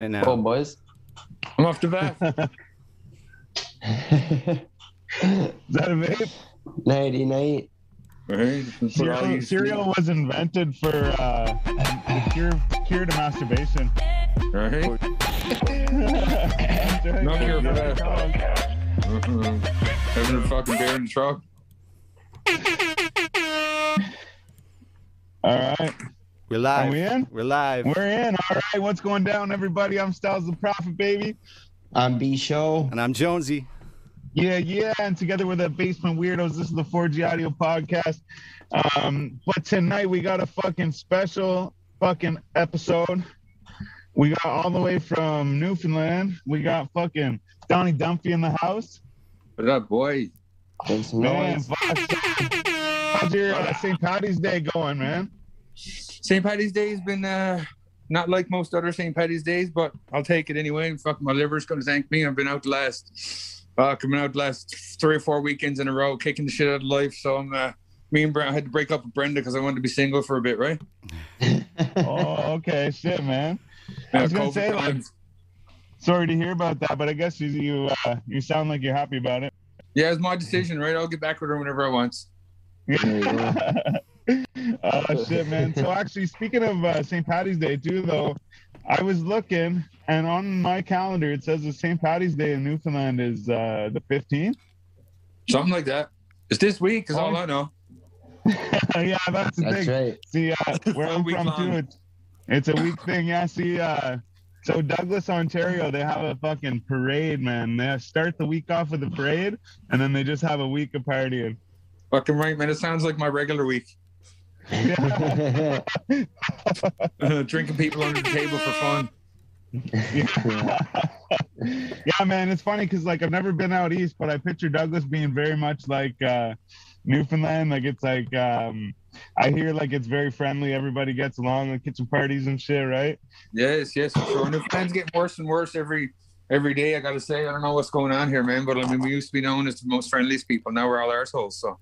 And Go on, boys. I'm off to bat. Is that a vape? Nighty night. Right? That's what all Cereal, cereal was invented for uh, the cure, cure to masturbation. Right? no cure for that. Having a fucking beer in the truck. All right, we're are live. we in? We're live. We're in. All right, what's going down, everybody? I'm Styles the Prophet, baby. I'm B Show. And I'm Jonesy. Yeah, yeah. And together with the Basement Weirdos, this is the 4G Audio Podcast. Um, but tonight we got a fucking special fucking episode. We got all the way from Newfoundland. We got fucking Donnie Dumphy in the house. What up, boy? Make some Man, how's your uh, St. Patty's Day going, man? St. Patty's Day has been uh, not like most other St. Patty's Days, but I'll take it anyway. Fuck, my liver's going to thank me. I've been out the last, uh, coming out the last three or four weekends in a row, kicking the shit out of life. So I'm, uh, me and Brenda I had to break up with Brenda because I wanted to be single for a bit, right? Oh, okay, shit, man. I was gonna COVID say, like, sorry to hear about that, but I guess you you, uh, you sound like you're happy about it. yeah, it's my decision, right? I'll get back with her whenever I want. oh shit, man. So actually, speaking of uh, St. Patty's Day too, though, I was looking, and on my calendar it says the St. Patty's Day in Newfoundland is uh, the 15th. Something like that. It's this week, is all I know. yeah, that's the That's thing. right. See, uh, where I'm from long. too, it's, it's a week thing. Yeah, see, uh, so Douglas, Ontario, they have a fucking parade, man. They start the week off with a parade, and then they just have a week of partying. Fucking right, man. It sounds like my regular week. Drinking people under the table for fun. yeah, yeah, man, it's funny because like I've never been out east, but I picture Douglas being very much like uh, Newfoundland. Like it's like um, I hear like it's very friendly. Everybody gets along, like kitchen parties and shit, right? Yes, yes, for sure. Newfoundland's getting worse and worse every every day. I gotta say, I don't know what's going on here, man. But I mean, we used to be known as the most friendliest people. Now we're all assholes. So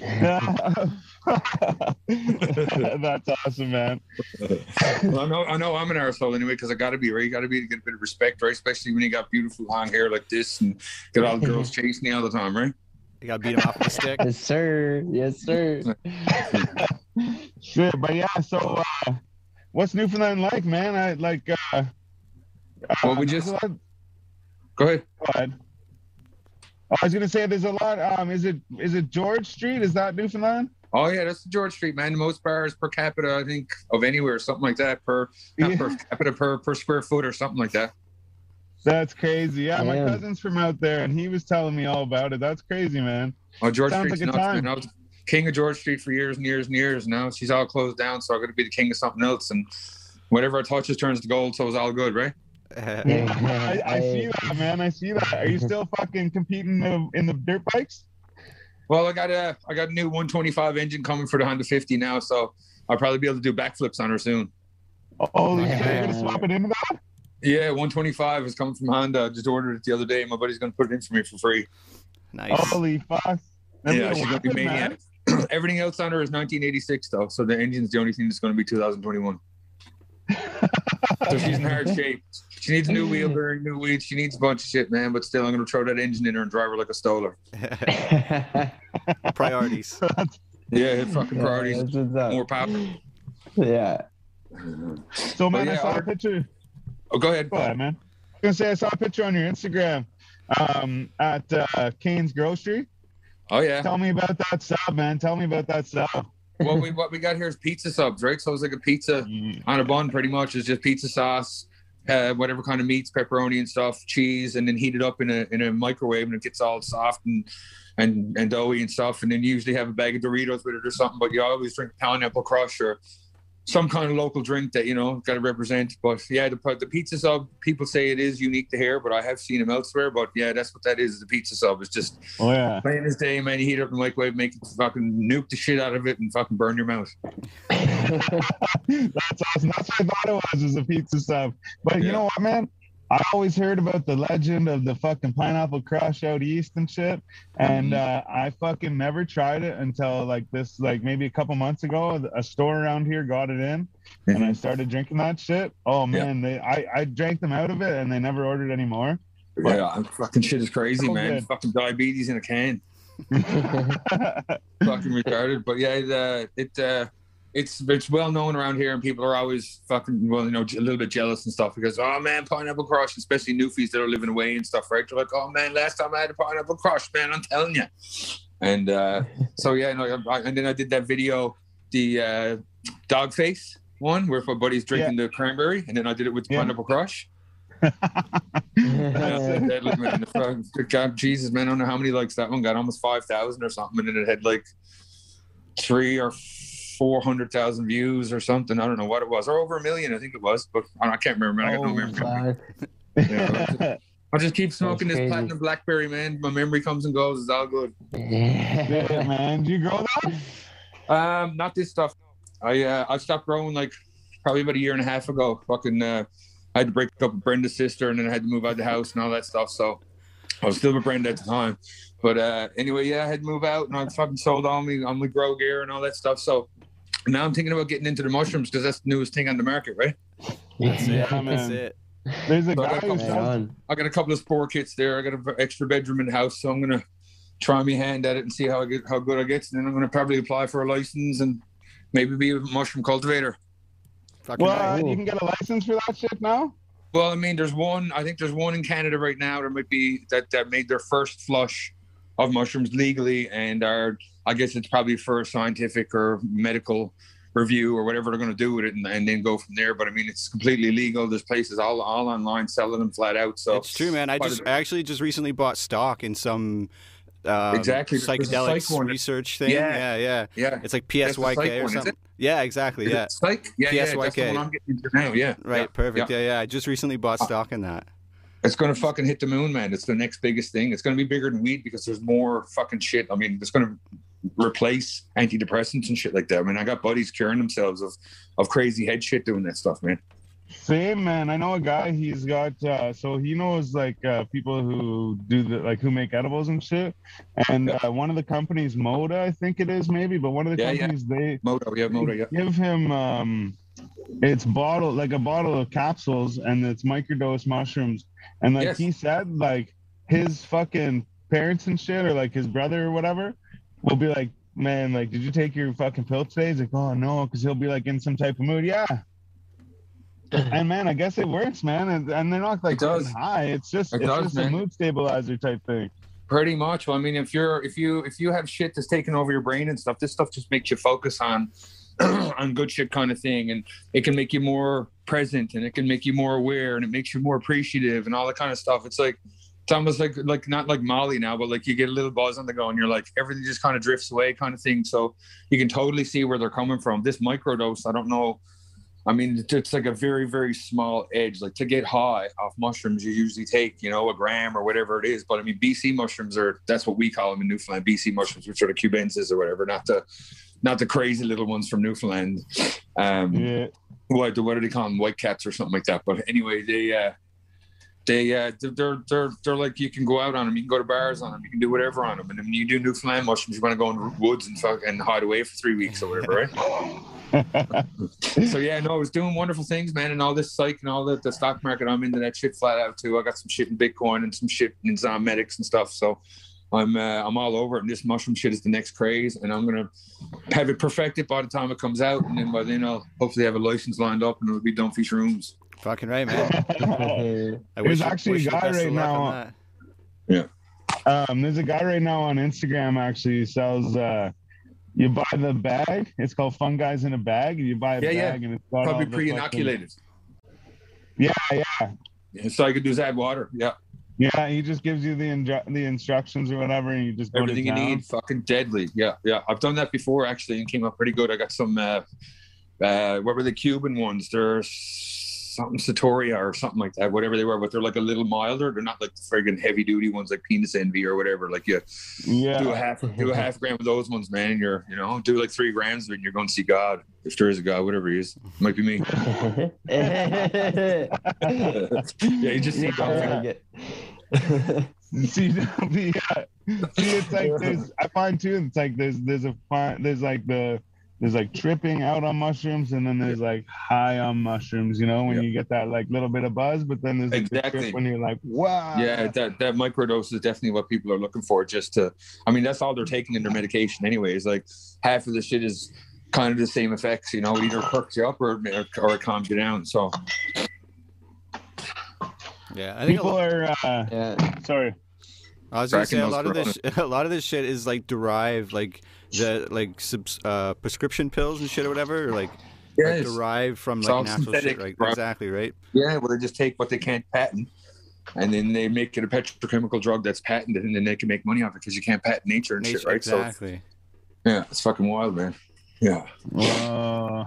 That's awesome, man. Well, I know, I know, I'm an arsehole anyway because I gotta be right. You gotta be to get a bit of respect, right? Especially when you got beautiful long hair like this and get all the girls chasing you all the time, right? You gotta beat them off with a stick. yes, sir. Yes, sir. Shit, but yeah. So, uh, what's Newfoundland like, man? I like. Uh, Well, we uh, just- lot- Go ahead. Go ahead. Oh, I was gonna say there's a lot. Um, is it is it George Street? Is that Newfoundland? Oh yeah, that's the George Street, man. The most bars per capita, I think, of anywhere, something like that per not Yeah. per capita per per square foot or something like that. That's crazy. Yeah, my cousin's from out there, and he was telling me all about it. That's crazy, man. Oh, George Sounds Street's like a nuts, time. man. I was king of George Street for years and years and years. Now she's all closed down, so I'm gonna be the king of something else. And whatever I touches turns to gold, so it's all good, right? I, I see that, man. I see that. Are you still fucking competing in the, in the dirt bikes? Well, I got a I got a new 125 engine coming for the Honda 50 now, so I'll probably be able to do backflips on her soon. Oh, Holy shit! You're gonna swap it into that? Yeah, 125 is coming from Honda. I just ordered it the other day. My buddy's gonna put it in for me for free. nice. Holy fuck! That's yeah, she's gonna be maniac. Everything else on her is 1986 though, so the engine's the only thing that's gonna be 2021. So she's in hard shape. She needs a new wheel bearing, new wheels. She needs a bunch of shit, man. But still, I'm gonna throw that engine in her and drive her like a stoler. Priorities. Yeah, hit fucking Yeah, priorities. that's what's up. More power. Yeah. So, man, Oh, I saw a picture. Oh, go ahead. Go ahead, man. I was gonna say I saw a picture on your Instagram um, at uh, Kane's Grocery. Oh yeah. Tell me about that sub, man. Tell me about that sub. What we what we got here is pizza subs, right? So it's like a pizza on a bun, pretty much. It's just pizza sauce, uh, whatever kind of meats, pepperoni and stuff, cheese, and then heat it up in a in a microwave, and it gets all soft and and and doughy and stuff. And then you usually have a bag of Doritos with it or something. But you always drink pineapple crush or some kind of local drink that you know got to represent. But yeah, the the pizza sub, people say it is unique to here, but I have seen them elsewhere. But yeah, that's what that is. The pizza sub. It's just Oh yeah. plain as day, man. You heat up in the microwave, make it fucking nuke the shit out of it, and fucking burn your mouth. That's awesome. That's what I thought it was, was a pizza sub. But you know what, man? I always heard about the legend of the fucking pineapple crush out east and shit, and uh, I fucking never tried it until like this, like maybe a couple months ago. A store around here got it in, and I started drinking that shit. Oh man, they I, I drank them out of it, and they never ordered any more. Yeah, I'm fucking shit is crazy, So man. good. Fucking diabetes in a can. fucking retarded. But yeah, it, uh, it uh, it's it's well known around here, and people are always fucking well, you know, a little bit jealous and stuff because oh man, pineapple crush, especially newfies that are living away and stuff, right? They're like, oh man, last time I had a pineapple crush, man, I'm telling you. And uh, so yeah, no, I, and then I did that video, the uh, dog face one, where my buddy's drinking the cranberry, and then I did it with the Yeah. pineapple crush. Yeah, deadly, man. The fucking- God, Jesus, man, I don't know how many likes that one got. Almost five thousand or something, and then it had like three or four hundred thousand views or something. I don't know what it was, or over a million, I think it was. But I can't remember. Man. I got no Oh, memory. Yeah, I just keep smoking this platinum blackberry, man. My memory comes and goes. It's all good. Yeah, man. Do you grow that? Um, not this stuff. I uh, I stopped growing like probably about a year and a half ago. Fucking, uh, I had to break up with Brenda's sister, and then I had to move out of the house and all that stuff. So I was still with Brenda at the time. But uh, anyway, yeah, I had to move out, and I fucking sold all me on my grow gear and all that stuff. So now I'm thinking about getting into the mushrooms because that's the newest thing on the market, right? That's it. Yeah, That's it. There's a So I guy got a couple- Right. I got a couple of spore kits there. I got an extra bedroom in the house, so I'm gonna try my hand at it and see how I get how good I get. And then I'm gonna probably apply for a license and maybe be a mushroom cultivator. Fucking Well, right. uh, you can get a license for that shit now. Well, I mean, there's one. I think there's one in Canada right now. There might be that that made their first flush of mushrooms legally, and are I guess it's probably for a scientific or medical review or whatever they're going to do with it, and, and then go from there. But I mean, it's completely legal. There's places all all online selling them flat out. So it's true, man. I just. I actually just recently bought stock in some um, Exactly. Psychedelics psych research thing. Yeah. Yeah, yeah. yeah, It's like PSYK or something. it? Yeah, exactly. Yeah. psych. Yeah, yeah, that's the PSYK. one I'm getting into now. Yeah, Right. yeah, Perfect. yeah. Yeah. yeah, I just recently bought stock in that. It's gonna fucking hit the moon, man. It's the next biggest thing. It's gonna be bigger than weed because there's more fucking shit. I mean, it's gonna replace antidepressants and shit like that. I mean, I got buddies curing themselves of of crazy head shit doing that stuff, man. Same man. I know a guy. He's got uh, so he knows like uh, people who do the like who make edibles and shit. And Yeah. uh, one of the companies, Moda, I think it is maybe, but one of the Yeah, yeah. companies they Moda, yeah, Moto, yeah. give him um, it's bottle like a bottle of capsules and it's microdose mushrooms. And like Yes. he said, like his fucking parents and shit, or like his brother or whatever, will be like, man, like, did you take your fucking pill today? He's like, oh no, because he'll be like in some type of mood. Yeah. And man, I guess it works, man. And, and they're not like It does. high. It's just It it's does, just a mood stabilizer type thing. Pretty much. Well, I mean, if you're if you if you have shit that's taking over your brain and stuff, this stuff just makes you focus on on good shit kind of thing, and it can make you more present, and it can make you more aware, and it makes you more appreciative, and all that kind of stuff. It's like it's almost like like not like Molly now, but like you get a little buzz on the go, and you're like everything just kind of drifts away, kind of thing. So you can totally see where they're coming from. This microdose, I don't know. I mean, it's- like a very, very small edge. Like to get high off mushrooms, you usually take, you know, a gram or whatever it is. But I mean, BC mushrooms are that's what we call them in Newfoundland. BC mushrooms, which are the cubensis or whatever, not the not the crazy little ones from Newfoundland. Um, Yeah. what what do they call them? White cats or something like that. But anyway, they uh, they uh, they're, they're they're like you can go out on them, you can go to bars on them, you can do whatever on them. And when you do Newfoundland mushrooms, you want to go in the woods and fuck and hide away for three weeks or whatever, right? so yeah, no, I was doing wonderful things, man, and all this psych and all that the stock market. I'm into that shit flat out too. I got some shit in Bitcoin and some shit in Zomedica and stuff. So I'm uh, I'm all over it. And this mushroom shit is the next craze, and I'm gonna have it perfected by the time it comes out, and then by then I'll hopefully have a license lined up, and it'll be done for rooms. Fucking right, man. I There's wish, actually wish a guy right now- on that. Um, there's a guy right now on Instagram actually who sells. Uh, you buy the bag. It's called Fun Guys in a Bag. and You buy a Yeah, yeah. bag and it's got Probably pre-inoculated. fucking- Yeah, yeah, Yeah, so I could do is add water. Yeah, yeah. He just gives you the inju- the instructions or whatever, and you just go everything to you need. Fucking deadly. Yeah, yeah. I've done that before actually, and came up pretty good. I got some. Uh, uh, what were the Cuban ones? There's something Satoria or something like that, whatever they were, but they're like a little milder. They're not like the friggin' heavy duty ones like penis envy or whatever. Like you yeah. do a Yeah. half do a half gram of those ones, man. You're you know do like three grams and you're going to see God if there is a God, whatever he is. Might be me. yeah, you just see God. See, the, uh, see, it's like there's. I find too. It's like there's there's a fine. There's like the there's like tripping out on mushrooms, and then there's like high on mushrooms. You know, when Yeah. you get that like little bit of buzz, but then there's like, the Exactly. when you're like, wow. Yeah, that that microdose is definitely what people are looking for. Just to, I mean, that's all they're taking in their medication, anyways. Like half of the shit is kind of the same effects. You know, it either perks you up or or it calms you down. So Yeah, I think a People lot, are. Uh, yeah. sorry. I was gonna say a those lot of this a lot of this shit is like derived like the like subs, uh, prescription pills and shit or whatever, or, like, like derived from like natural shit, right? bro. Exactly, right? Yeah, well, they just take what they can't patent, and then they make it a petrochemical drug that's patented, and then they can make money off it because you can't patent nature and Nature, shit, right? exactly. So yeah, it's fucking wild, man. Yeah, Whoa,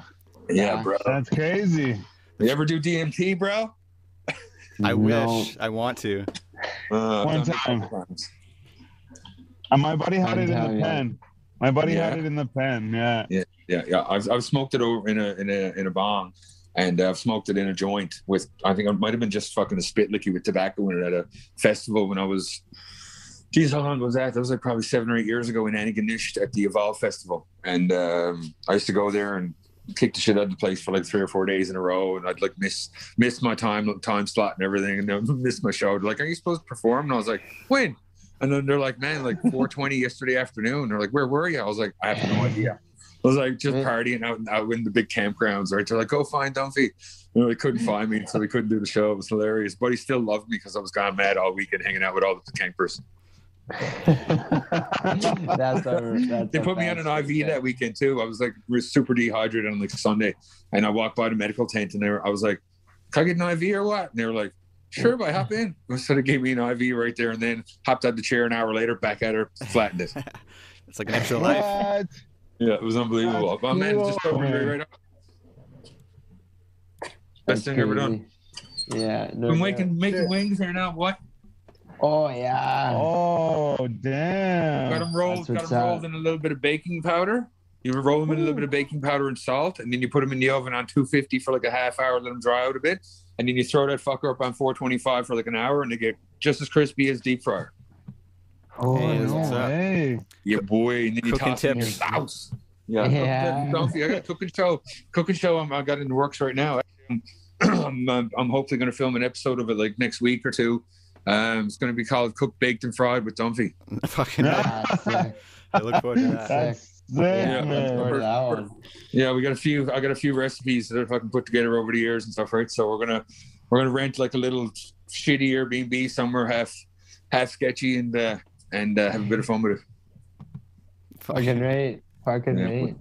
yeah, bro. that's crazy. You ever do DMT, bro? I No. wish I want to. Uh, One I've done it a time. And my buddy had it in time, the yeah. pen. My buddy had it in the pen. Yeah. Yeah, yeah. I've, I've smoked it over in a in a in a bong, and uh, I've smoked it in a joint with. I think it might have been just fucking a spit licky with tobacco in it at a festival when I was. Geez, how long was that? That was like probably seven or eight years ago in Antigonish at the Evolve Festival, and um, I used to go there and kick the shit out of the place for like three or four days in a row, and I'd like miss miss my time time slot and everything, and then miss my show. They're like, "Are you supposed to perform?" And I was like, "When?" And then they're like, "Man, like 4:20 yesterday afternoon." They're like, "Where were you?" I was like, "I have no idea." I was like just partying out, out in the big campgrounds, right? They're like, go find Dumphy. You know, they couldn't find me, so they couldn't do the show. It was hilarious. But he still loved me because I was gone mad all weekend hanging out with all the campers. that's our, that's They put me on an best IV that weekend too. I was like was super dehydrated on like Sunday, and I walked by the medical tent, and they were, I was like, "Can I get an IV or what?" And they were like, "Sure, but hop in." So they gave me an IV right there, and then hopped out the chair an hour later, back at her, flattened it. It's like an extra life. What? Yeah, it was unbelievable. That's Oh man, it just cool, man. right up. Best thing ever done. Yeah. No Been doubt. making making wings here now. What? Oh yeah. Oh damn. Got them rolled. Got them rolled up. in a little bit of baking powder. You roll them in a little bit of baking powder and salt, and then you put them in the oven on 250 for like a half hour, let them dry out a bit, and then you throw that fucker up on 425 for like an hour, and they get just as crispy as deep fryer. Oh Hey, no what's no. up? way. Yeah, boy. And then you Cooking toss it in your tips. sauce. Yeah, Yeah. I got a cooking show. Cooking show. I'm, I got in the works right now. I'm, I'm, I'm hopefully going to film an episode of it like next week or two. Um, it's going to be called Cooked, Baked, and Fried with Dumphy. Fucking. That's. I look forward to that. That's sick, Yeah, Yeah, man. Or that. Yeah, we got a few. I got a few recipes that I fucking put together over the years and stuff, right? So we're gonna we're gonna rent like a little shitty Airbnb somewhere, half half sketchy, and uh, and uh, have a bit of fun with it. Fucking right. Fucking Yeah. right.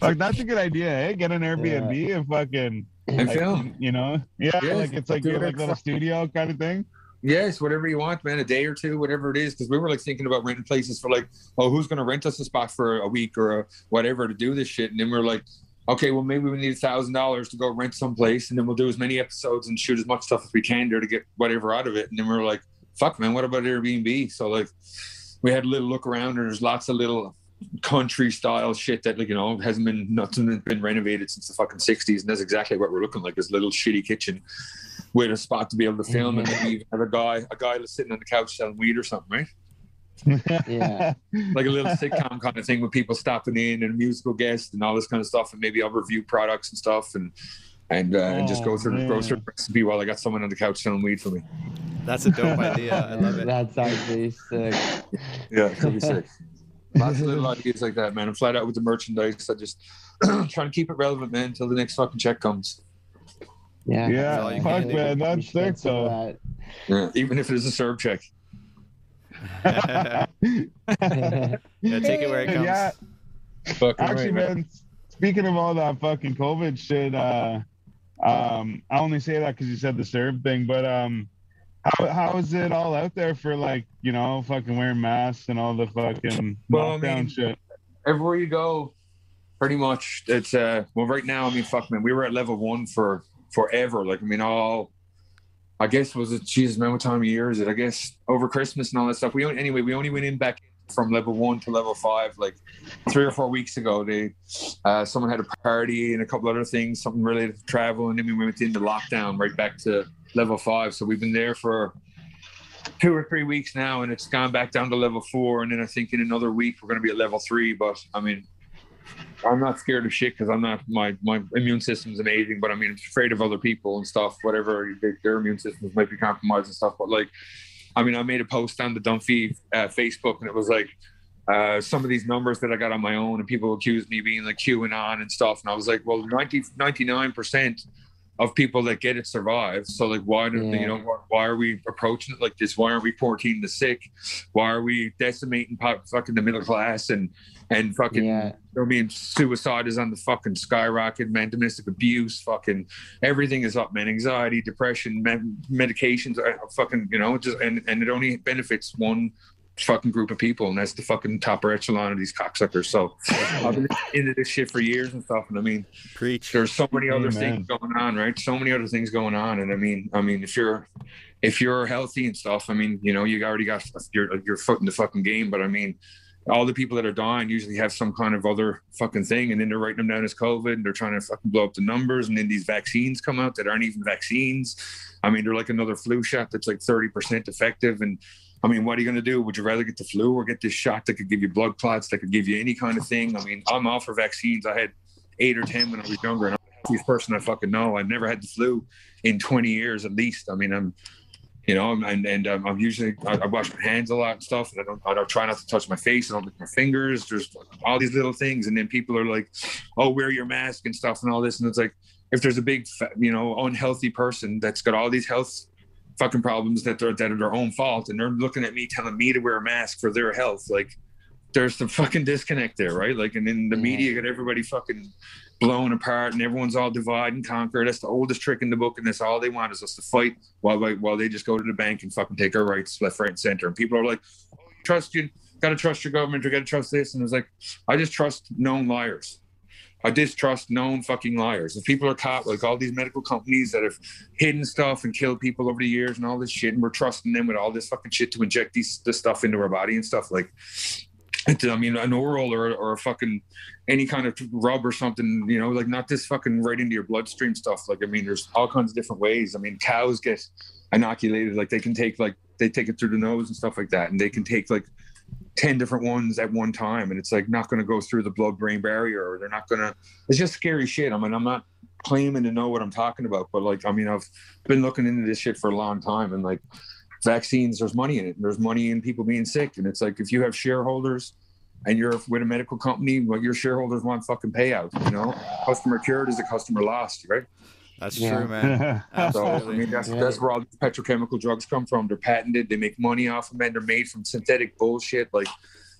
Fuck, that's a good idea, eh? Get an Airbnb and fucking, And like, film. you know, yeah, Yes, like it's like do your little studio kind of thing. Yes, whatever you want, man. A day or two, whatever it is, because we were like thinking about renting places for like, oh, who's gonna rent us a spot for a week or a, whatever to do this shit, and then we are like. Okay, well, maybe we need a thousand dollars to go rent someplace, and then we'll do as many episodes and shoot as much stuff as we can there to get whatever out of it. And then we are like, "Fuck, man, what about Airbnb?" So like, we had a little look around, and there's lots of little country style shit that like you know hasn't been nothing has been renovated since the fucking 60s and that's exactly what we're looking like this little shitty kitchen with a spot to be able to film and then we even have a guy a guy that's sitting on the couch selling weed or something right Yeah. like a little sitcom kind of thing with people stopping in and musical guests and all this kind of stuff and maybe I'll review products and stuff and and, uh, and just go Oh, through the go through man. the recipe while I got someone on the couch selling weed for me That's a dope idea. I love it. That's actually sick. yeah it could be sick lots of little ideas like that man I'm flat out with the merchandise I just trying to keep it relevant man until the next fucking check comes Yeah. Yeah, all fuck man, We that's should get sick some of though. yeah even if it is a CERB check yeah, take it where it comes. Yeah, Fucking actually, right, man. man. Speaking of all that fucking COVID shit, uh, um, I only say that because you said the CERB thing, but um, how how is it all out there for like you know fucking wearing masks and all the fucking Well, I lockdown mean, shit? everywhere you go, pretty much it's uh well right now, I mean fuck man, we were at level one for forever. Like I mean, all I guess was it Jesus man, what time of year is it? I guess over Christmas and all that stuff. We only, anyway, we only went in back from level one to level five like three or four weeks ago. They uh, someone had a party and a couple other things, something related to travel, and then we went into lockdown right back to level five. So we've been there for two or three weeks now, and it's gone back down to level four. And then I think in another week we're going to be at level three. But I mean, I'm not scared of shit because I'm not my my immune system's amazing, but I mean, I'm afraid of other people and stuff. Whatever their, their immune systems might be compromised and stuff. But like, I mean, I made a post on the Dumphy uh, Facebook, and it was like. Uh, some of these numbers that I got on my own, and people accused me being like QAnon and stuff. And I was like, well, 90, 99% of people that get it survive. So like, why do Yeah. you know? Why, are we approaching it like this? Why aren't we quarantining the sick? Why are we decimating po- fucking the middle class and and fucking? Yeah. I mean, suicide is on the fucking skyrocket. Man, domestic abuse, fucking everything is up. Man, anxiety, depression, med- medications, are fucking you know, just and and it only benefits one fucking group of people, and that's the fucking top echelon of these cocksuckers. So I've been into this shit for years and stuff, and I mean Preach. there's so many other Amen. things going on, right? So many other things going on, and I mean, I mean, if you're if you're healthy and stuff, I mean, you know, you already got your your foot in the fucking game. But I mean, all the people that are dying usually have some kind of other fucking thing, and then they're writing them down as COVID, and they're trying to fucking blow up the numbers, and then these vaccines come out that aren't even vaccines. I mean, they're like another flu shot that's like thirty percent effective, and I mean, what are you going to do? Would you rather get the flu or get this shot that could give you blood clots, that could give you any kind of thing? I mean, I'm all for vaccines. I had eight or ten when I was younger, and I'm the happiest person I fucking know. I've never had the flu in 20 years at least. I mean, I'm, you know, and and um, I'm usually I, I wash my hands a lot and stuff, and I don't I don't try not to touch my face. I don't lick my fingers. There's all these little things, and then people are like, "Oh, wear your mask and stuff and all this," and it's like, if there's a big, you know, unhealthy person that's got all these health fucking problems that are that are their own fault, and they're looking at me telling me to wear a mask for their health, like there's the fucking disconnect there, right? Like, and then the Yeah. media got everybody fucking blown apart, and everyone's all divide and conquer. That's the oldest trick in the book, and that's all they want is us to fight while while they just go to the bank and fucking take our rights left, right, and center. And people are like, oh, you trust you, got to trust your government, you got to trust this, and it's like, I just trust known liars. I distrust known fucking liars. If people are caught, like all these medical companies that have hidden stuff and killed people over the years and all this shit, and we're trusting them with all this fucking shit to inject these this stuff into our body and stuff, like I mean, an oral or, or a fucking any kind of rub or something, you know, like not this fucking right into your bloodstream stuff. Like, I mean, there's all kinds of different ways. I mean, cows get inoculated, like they can take like they take it through the nose and stuff like that, and they can take like 10 different ones at one time and it's like not going to go through the blood brain barrier or they're not going to it's just scary shit. I mean i'm not claiming to know what i'm talking about but like i mean i've been looking into this shit for a long time and like vaccines there's money in it and there's money in people being sick and it's like if you have shareholders and you're with a medical company well your shareholders want fucking payout you know? Customer cured is a customer lost right That's Yeah. true, man. so I mean, that's Yeah. that's where all these petrochemical drugs come from. They're patented. They make money off of them, and they're made from synthetic bullshit. Like,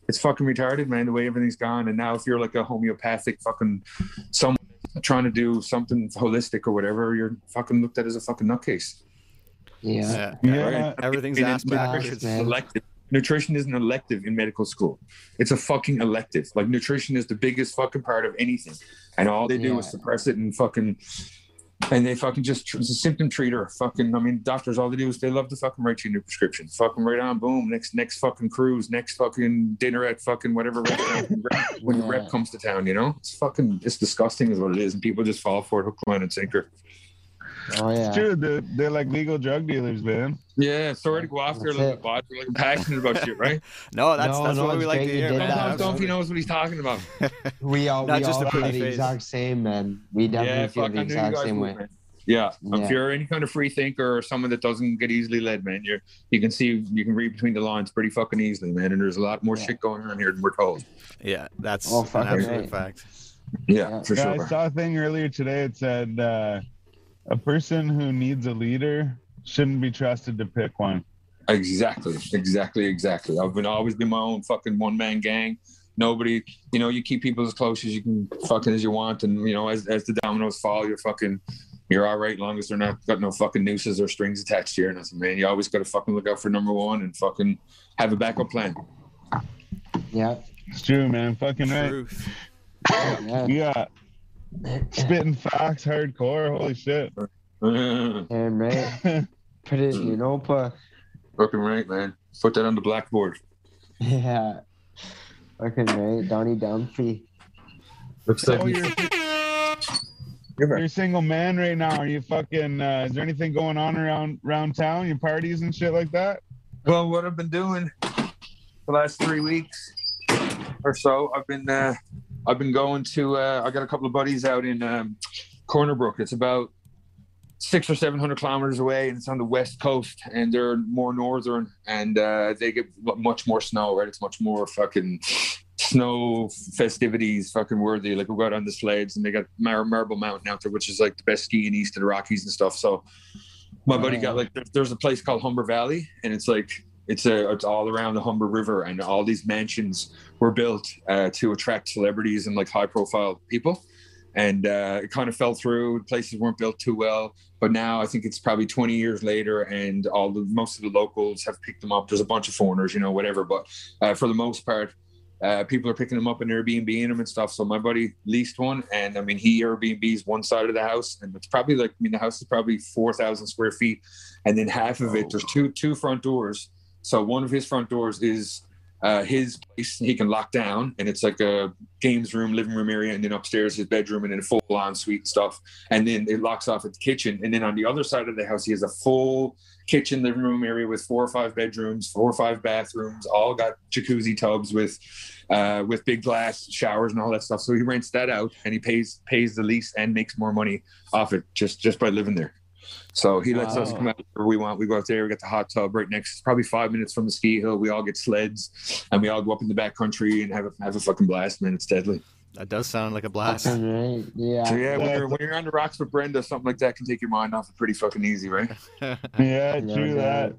it's fucking retarded, man. The way everything's gone. And now, if you're like a homeopathic fucking someone trying to do something holistic or whatever, you're fucking looked at as a fucking nutcase. Yeah. yeah. Yeah. Everything's And ass it's backwards. nutrition man. is elective. Nutrition isn't elective in medical school. It's a fucking elective. Like nutrition is the biggest fucking part of anything, and all they do is suppress it and fucking. And they fucking just it's a symptom treater. Fucking, I mean, doctors all they do is they love to fucking write you a new prescription. Fucking right on, boom. Next, next fucking cruise, next fucking dinner at fucking whatever restaurant when the rep comes to town. You know, it's fucking, it's disgusting, is what it is, and people just fall for it, hook, line, and sinker. Oh yeah. It's true. They're, they're like legal drug dealers, man. Yeah, sorry to go off there a That's little bit, but we're like passionate about shit, right? No, that's No, that's no, what we it's like great to you hear. did man. that. Sometimes Absolutely. Dumphy knows what he's talking about. We all Not we just all a pretty the face. exact same, man. We definitely Yeah, feel fuck, the I knew you exact guys same would, way. man. Yeah, Yeah. if you're any kind of free thinker or someone that doesn't get easily led, man, you're you can see you can read between the lines pretty fucking easily, man. And there's a lot more Yeah. shit going on here than we're told. Yeah, that's Oh, an fucking absolute right. fact. Yeah, Yeah. for Yeah, I sure. saw a thing earlier today. It said uh, a person who needs a leader shouldn't be trusted to pick one. Exactly, exactly, exactly. I've been always been my own fucking one man gang. Nobody, you know, you keep people as close as you can, fucking as you want, and you know, as as the dominoes fall, you're fucking, you're all right, long as they're not got no fucking nooses or strings attached to you or nothing, man. You always got to fucking look out for number one and fucking have a backup plan. Yeah. It's true, man. Fucking right. Truth. Yeah. You got spitting facts hardcore. Holy shit. Damn right. Put it in your notebook. fucking right, man. Put that on the blackboard. Yeah. Fucking right. Donnie Dumphy. Looks Oh, like you're, you're a single man right now. Are you fucking? Uh, is there anything going on around around town? Your parties and shit like that? Well, what I've been doing the last three weeks or so, I've been uh, I've been going to. Uh, I got a couple of buddies out in um, Corner Brook. It's about six or seven hundred kilometers away, and it's on the west coast. And they're more northern, and uh, they get much more snow. Right, it's much more fucking snow festivities, fucking worthy. Like we go out on the sleds, and they got Mar- Marble Mountain out there, which is like the best skiing east of the Rockies and stuff. So my buddy got like there's a place called Humber Valley, and it's like it's a it's all around the Humber River, and all these mansions were built uh, to attract celebrities and like high profile people. And uh, it kind of fell through. Places weren't built too well, but now I think it's probably 20 years later, and all the most of the locals have picked them up. There's a bunch of foreigners, you know, whatever, but uh, for the most part, uh, people are picking them up and Airbnb them and stuff. So my buddy leased one, and I mean he Airbnbs one side of the house, and it's probably like I mean the house is probably four thousand square feet, and then half of it there's two two front doors. So one of his front doors is uh, his place. He can lock down, and it's like a games room, living room area, and then upstairs his bedroom, and then a full on suite stuff, and then it locks off at the kitchen, and then on the other side of the house he has a full kitchen living room area with four or five bedrooms four or five bathrooms all got jacuzzi tubs with uh, with big glass showers and all that stuff. So he rents that out and he pays pays the lease and makes more money off it just just by living there so he lets us come out where we want we go out there we got the hot tub right next It's probably five minutes from the ski hill we all get sleds and we all go up in the back country and have a have a fucking blast man it's deadly That does sound like a blast. Fucking right. Yeah. so yeah when you're, when you're on the rocks with brenda something like that can take your mind off it pretty fucking easy right Yeah, No true that.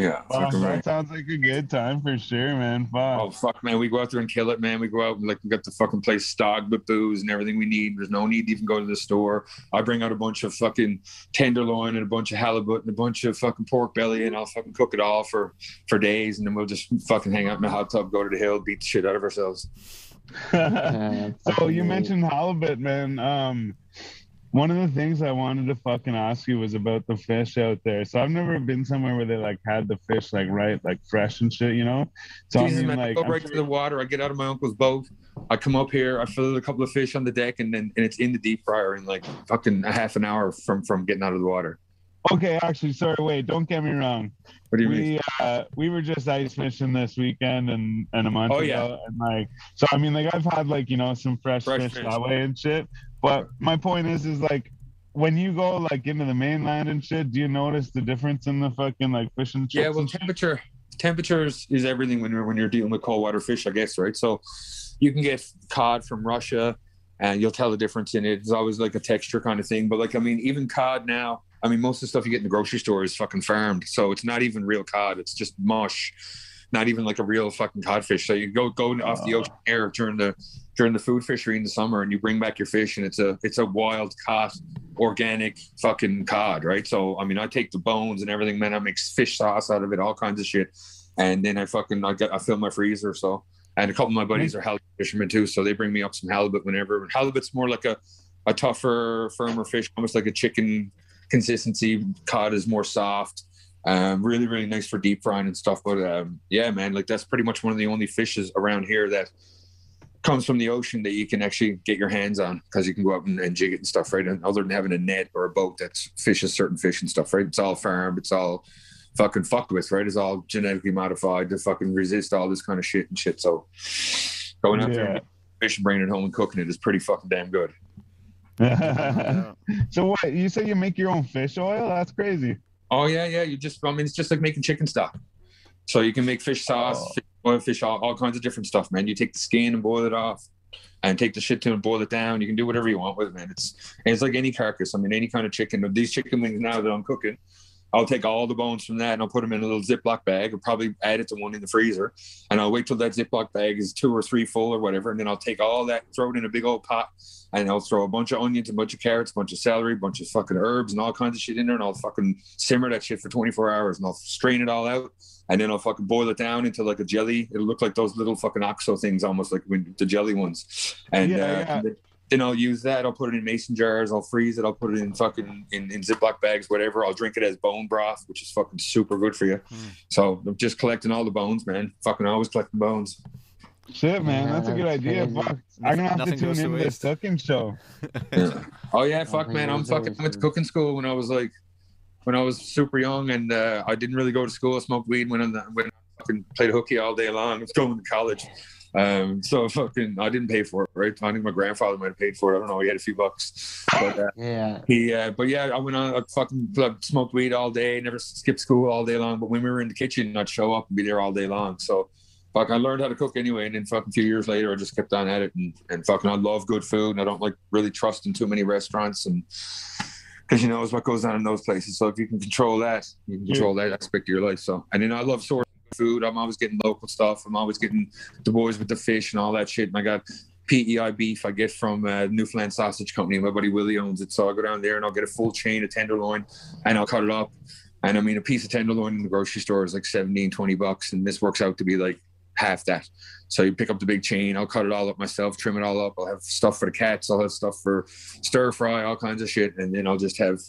Doubt. yeah Wow, fucking right that sounds like a good time for sure, man. Fuck. Oh fuck, man! We go out there and kill it, man. We go out and like we got the fucking place stocked with booze and everything we need. There's no need to even go to the store. I bring out a bunch of fucking tenderloin and a bunch of halibut and a bunch of fucking pork belly, and I'll fucking cook it all for for days, and then we'll just fucking hang out in the hot tub, go to the hill, beat the shit out of ourselves. Yeah, so you mentioned halibut, man. Um, one of the things I wanted to fucking ask you was about the fish out there. So I've never been somewhere where they like had the fish like right, like fresh and shit, you know. So Jesus, I mean, man, I go I'm right to the water. I get out of my uncle's boat. I come up here. I fill a couple of fish on the deck, and then and it's in the deep fryer in like fucking a half an hour from from getting out of the water. okay, actually, sorry, wait, don't get me wrong. What do you mean? we uh, we were just ice fishing this weekend and and a month Oh, ago, yeah. and like so I mean like I've had like you know some fresh, Fresh fish, fish. that way and shit. But my point is is like when you go like into the mainland and shit, do you notice the difference in the fucking like fish and chips? Yeah, well, temperature temperatures is everything when you're when you're dealing with cold water fish, I guess, right? So you can get cod from Russia, and you'll tell the difference in it. It's always like a texture kind of thing. But like, I mean, even cod now. I mean, most of the stuff you get in the grocery store is fucking farmed, so it's not even real cod. It's just mush, not even like a real fucking codfish. So you go go off the ocean air during the during the food fishery in the summer, and you bring back your fish, and it's a it's a wild caught organic fucking cod, right? So I mean, I take the bones and everything, man. I make fish sauce out of it, all kinds of shit, and then I fucking I get I fill my freezer. So and a couple of my buddies are halibut fishermen too, so they bring me up some halibut whenever. Halibut's more like a a tougher, firmer fish, almost like a chicken consistency. Cod is more soft. Um, really, really nice for deep frying and stuff. But um, yeah, man, like that's pretty much one of the only fishes around here that comes from the ocean that you can actually get your hands on because you can go out and, and jig it and stuff, right? And other than having a net or a boat that fishes certain fish and stuff, right? It's all farmed, it's all fucking fucked with, right? It's all genetically modified to fucking resist all this kind of shit and shit. So going out there and Yeah. getting fish and bringing it home and cooking it is pretty fucking damn good. So what you say you make your own fish oil? That's crazy. Oh yeah, yeah. You just, I mean, it's just like making chicken stock. So you can make fish sauce, Oh. fish oil, fish, all, all kinds of different stuff, man. You take the skin and boil it off, and take the shit to and boil it down. You can do whatever you want with it, man. It's it's like any carcass. I mean, any kind of chicken. These chicken wings now that I'm cooking, I'll take all the bones from that and I'll put them in a little Ziploc bag. I'll probably add it to one in the freezer, and I'll wait till that Ziploc bag is two or three full or whatever, and then I'll take all that, throw it in a big old pot, and I'll throw a bunch of onions, a bunch of carrots, a bunch of celery, a bunch of fucking herbs, and all kinds of shit in there, and I'll fucking simmer that shit for 24 hours, and I'll strain it all out, and then I'll fucking boil it down into like a jelly. It'll look like those little fucking oxo things, almost like when the jelly ones, and Yeah, uh, yeah. and then- then I'll use that. I'll put it in mason jars. I'll freeze it. I'll put it in fucking in, in Ziploc bags, whatever. I'll drink it as bone broth, which is fucking super good for you. Mm. So I'm just collecting all the bones, man. Fucking always collecting bones. Shit, man, Yeah, that's a good that's idea. crazy. Fuck. I'm gonna have to tune goes to into this cooking show. Yeah. Oh yeah, fuck man. I'm fucking always went to cooking school when I was like when I was super young and uh, I didn't really go to school. I smoked weed when I when I fucking played hooky all day long. I was going to college. Um, so fucking I didn't pay for it, right? I think my grandfather might have paid for it. I don't know. He had a few bucks, but uh, Yeah. he. Uh, but yeah, I went on. I fucking I smoked weed all day. Never skipped school all day long. But when we were in the kitchen, I'd show up and be there all day long. So. Fuck, I learned how to cook anyway, and then fucking a few years later, I just kept on at it, and, and fucking, I love good food, and I don't like really trust in too many restaurants, and because you know it's what goes on in those places. So if you can control that, you can control that aspect of your life. So and then I love sourcing food. I'm always getting local stuff. I'm always getting the boys with the fish and all that shit. And I got PEI beef I get from uh, Newfoundland Sausage Company. My buddy Willie owns it, so I'll go down there and I'll get a full chain of tenderloin and I'll cut it up. And I mean, a piece of tenderloin in the grocery store is like 17, 20 bucks, and this works out to be like half that. So you pick up the big chain, I'll cut it all up myself, trim it all up. I'll have stuff for the cats, I'll have stuff for stir fry, all kinds of shit, and then I'll just have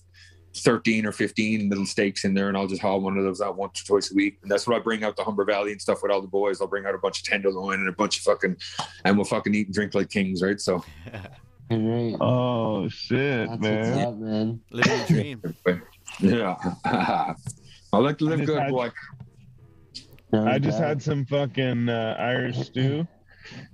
13 or 15 little steaks in there, and I'll just haul one of those out once or twice a week. And that's what I bring out the Humber Valley and stuff with all the boys. I'll bring out a bunch of tenderloin and a bunch of fucking, and we'll fucking eat and drink like kings, right? So, Right. Oh shit, That's man. what's up, man. Living the dream. yeah. I like to live good, had- boy. No I just doubt. had some fucking uh, Irish stew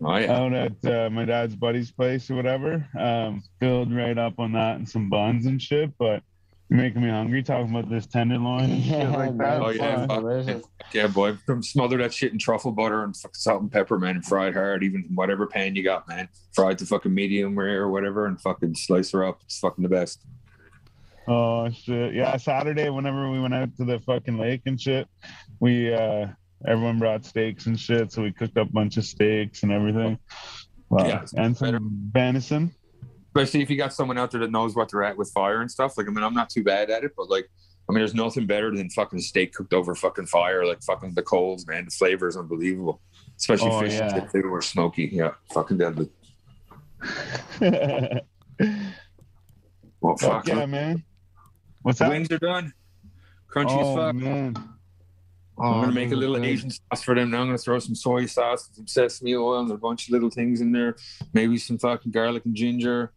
Oh, yeah. out at uh, my dad's buddy's place or whatever. Um, filled right up on that and some buns and shit. But you're making me hungry talking about this tenderloin and shit Yeah, like that. Oh, yeah, Fuck. Yeah, boy. Smother that shit in truffle butter and salt and pepper, man, and fry it hard, even whatever pan you got, man. Fry it to fucking medium rare or whatever, and fucking slice her up. It's fucking the best. Oh shit. Yeah, Saturday whenever we went out to the fucking lake and shit, we uh everyone brought steaks and shit, so we cooked up a bunch of steaks and everything. Wow. Yeah, and some better. venison. Especially if you got someone out there that knows what they're at with fire and stuff. Like, I mean, I'm not too bad at it, but like, I mean, there's nothing better than fucking steak cooked over fucking fire, like fucking the coals, man. The flavor is unbelievable. Especially Oh, fish and yeah. shit too, or smoky. Yeah, fucking deadly. Well, Fuck fuck. yeah, man. What's that? wings are done. Crunchy oh, as fuck. man. I'm gonna oh, make a Oh, little. Asian sauce for them now. I'm gonna throw some soy sauce, some sesame oil, and a bunch of little things in there. Maybe some fucking garlic and ginger,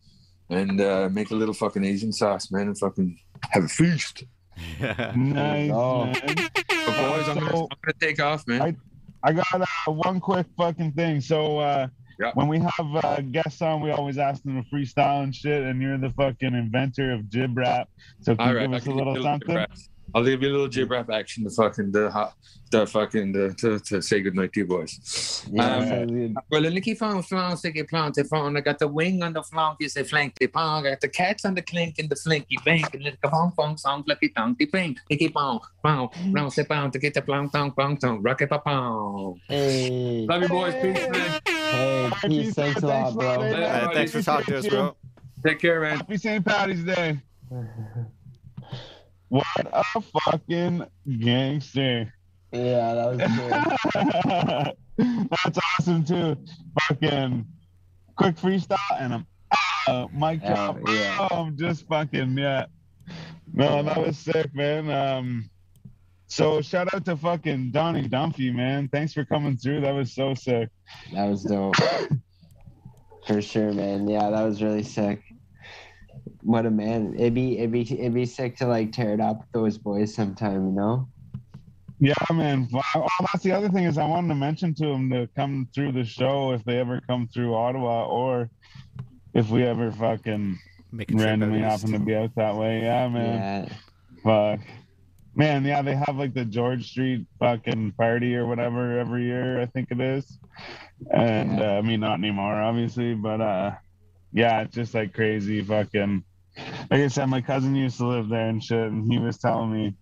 and uh, make a little fucking Asian sauce, man, and fucking have a feast. Nice, Oh. man. But boys, I'm gonna, I'm gonna take off, man. I- I got uh, one quick fucking thing. So uh, Yeah. when we have uh, guests on, we always ask them to freestyle and shit. And you're the fucking inventor of jib rap. So can All you right, give us a can little do something? Jib rap. I'll give you a little jib rap action to fucking the hot, the fucking the, to, to say goodnight to you boys. Um. Well, the Nicky Fong flans they get planted phone. I got the wing on the flank, you say flanky pong. I got the cats on the clink and the flinky blink. And the pong pong song, lucky tonky pink. Nicky Pong, pong, round say pound to get the plong tong pong tong. Rocket pa pong. Hey, Love you boys. Peace, man. hey, Peace, peace. Thanks a lot, bro. Friday, Yeah, man. Thanks for talking to us, bro. Take care, man. Happy St. Patty's Day. What a fucking gangster. Yeah, that was good. That's awesome too. Fucking quick freestyle and I'm uh, mic Yeah, drop. yeah. Oh, I'm just fucking yeah. No, that was sick, man. Um, so shout out to fucking Donnie Dumphy, man. Thanks for coming through. That was so sick. That was dope. For sure, man. Yeah, that was really sick. What a man. It'd be it'd be it'd be sick to like tear it up with those boys sometime, you know? Yeah, man. Wow. Oh, that's the other thing is I wanted to mention to them to come through the show if they ever come through Ottawa or if we ever fucking Make randomly happen to be out that way. Yeah, man. Yeah. Fuck. Man, yeah, they have like the George Street fucking party or whatever every year, I think it is. And uh, I mean, not anymore, obviously, but uh, yeah, it's just like crazy fucking. Like I said, my cousin used to live there and shit, and he was telling me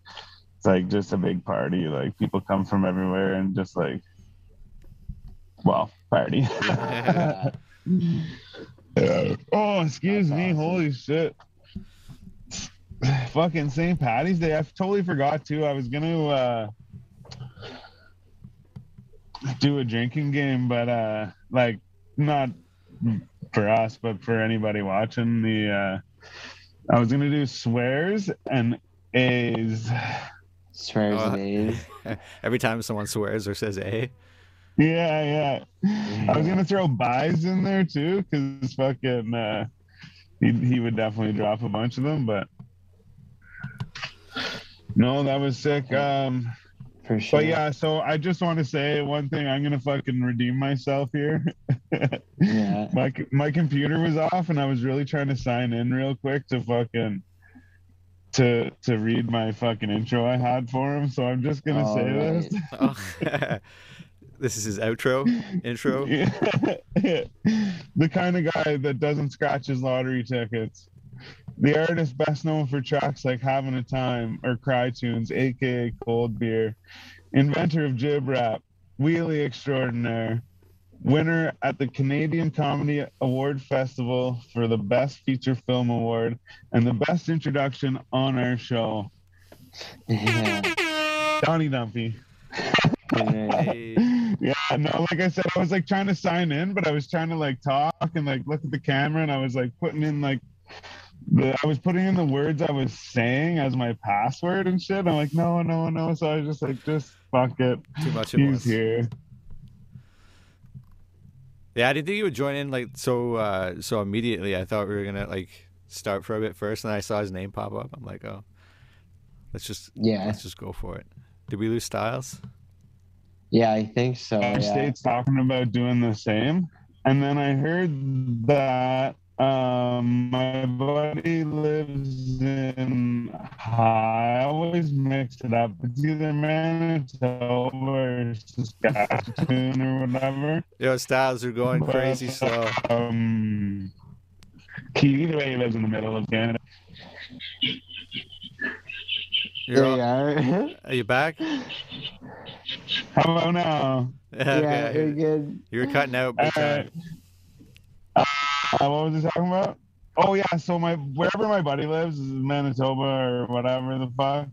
it's like just a big party. Like people come from everywhere and just like, well, party. Yeah. Yeah. Oh, excuse That's me. awesome. Holy shit. Fucking St. Patty's Day. I totally forgot too. I was gonna uh do a drinking game, but uh like not for us, but for anybody watching the, uh, I was gonna do swears and A's. Swears Oh. and A's. Every time someone swears or says "a," Yeah, yeah. I was gonna throw buys in there too, because fucking uh, he he would definitely drop a bunch of them, but no, that was sick. Um, For sure. but yeah, so I just want to say one thing. I'm gonna fucking redeem myself here. Yeah. my my computer was off, and I was really trying to sign in real quick to fucking to to read my fucking intro I had for him. So I'm just gonna All say right. this. oh. this is his outro intro. Yeah. the kind of guy that doesn't scratch his lottery tickets. The artist best known for tracks like Having a Time or Cry Tunes, aka Cold Beer. Inventor of Jib Rap, Wheelie Extraordinaire. Winner at the Canadian Comedy Award Festival for the Best Feature Film Award and the Best Introduction on our show. Yeah. Donnie Dumphy. Yeah. Hey. yeah, no, like I said, I was like trying to sign in, but I was trying to like talk and like look at the camera, and I was like putting in like I was putting in the words I was saying as my password and shit. I'm like, no, no, no. So I was just like, just fuck it. Too much at He's once. here. Yeah, I didn't think you would join in like so uh so immediately. I thought we were gonna like start for a bit first, and I saw his name pop up. I'm like, oh, let's just Yeah. let's just go for it. Did we lose Styles? Yeah, I think so. Our Yeah. state's talking about doing the same, and then I heard that um my buddy lives in I always mix it up. It's either Manitoba or Saskatchewan or whatever. Yo, Styles are going crazy slow. Um, he either way he lives in the middle of Canada. You're There all, you are. are you back? How about now? Yeah, yeah, you're good. you were cutting out big Alright. time. Uh, what was he talking about? Oh yeah, so my wherever my buddy lives is Manitoba or whatever the fuck.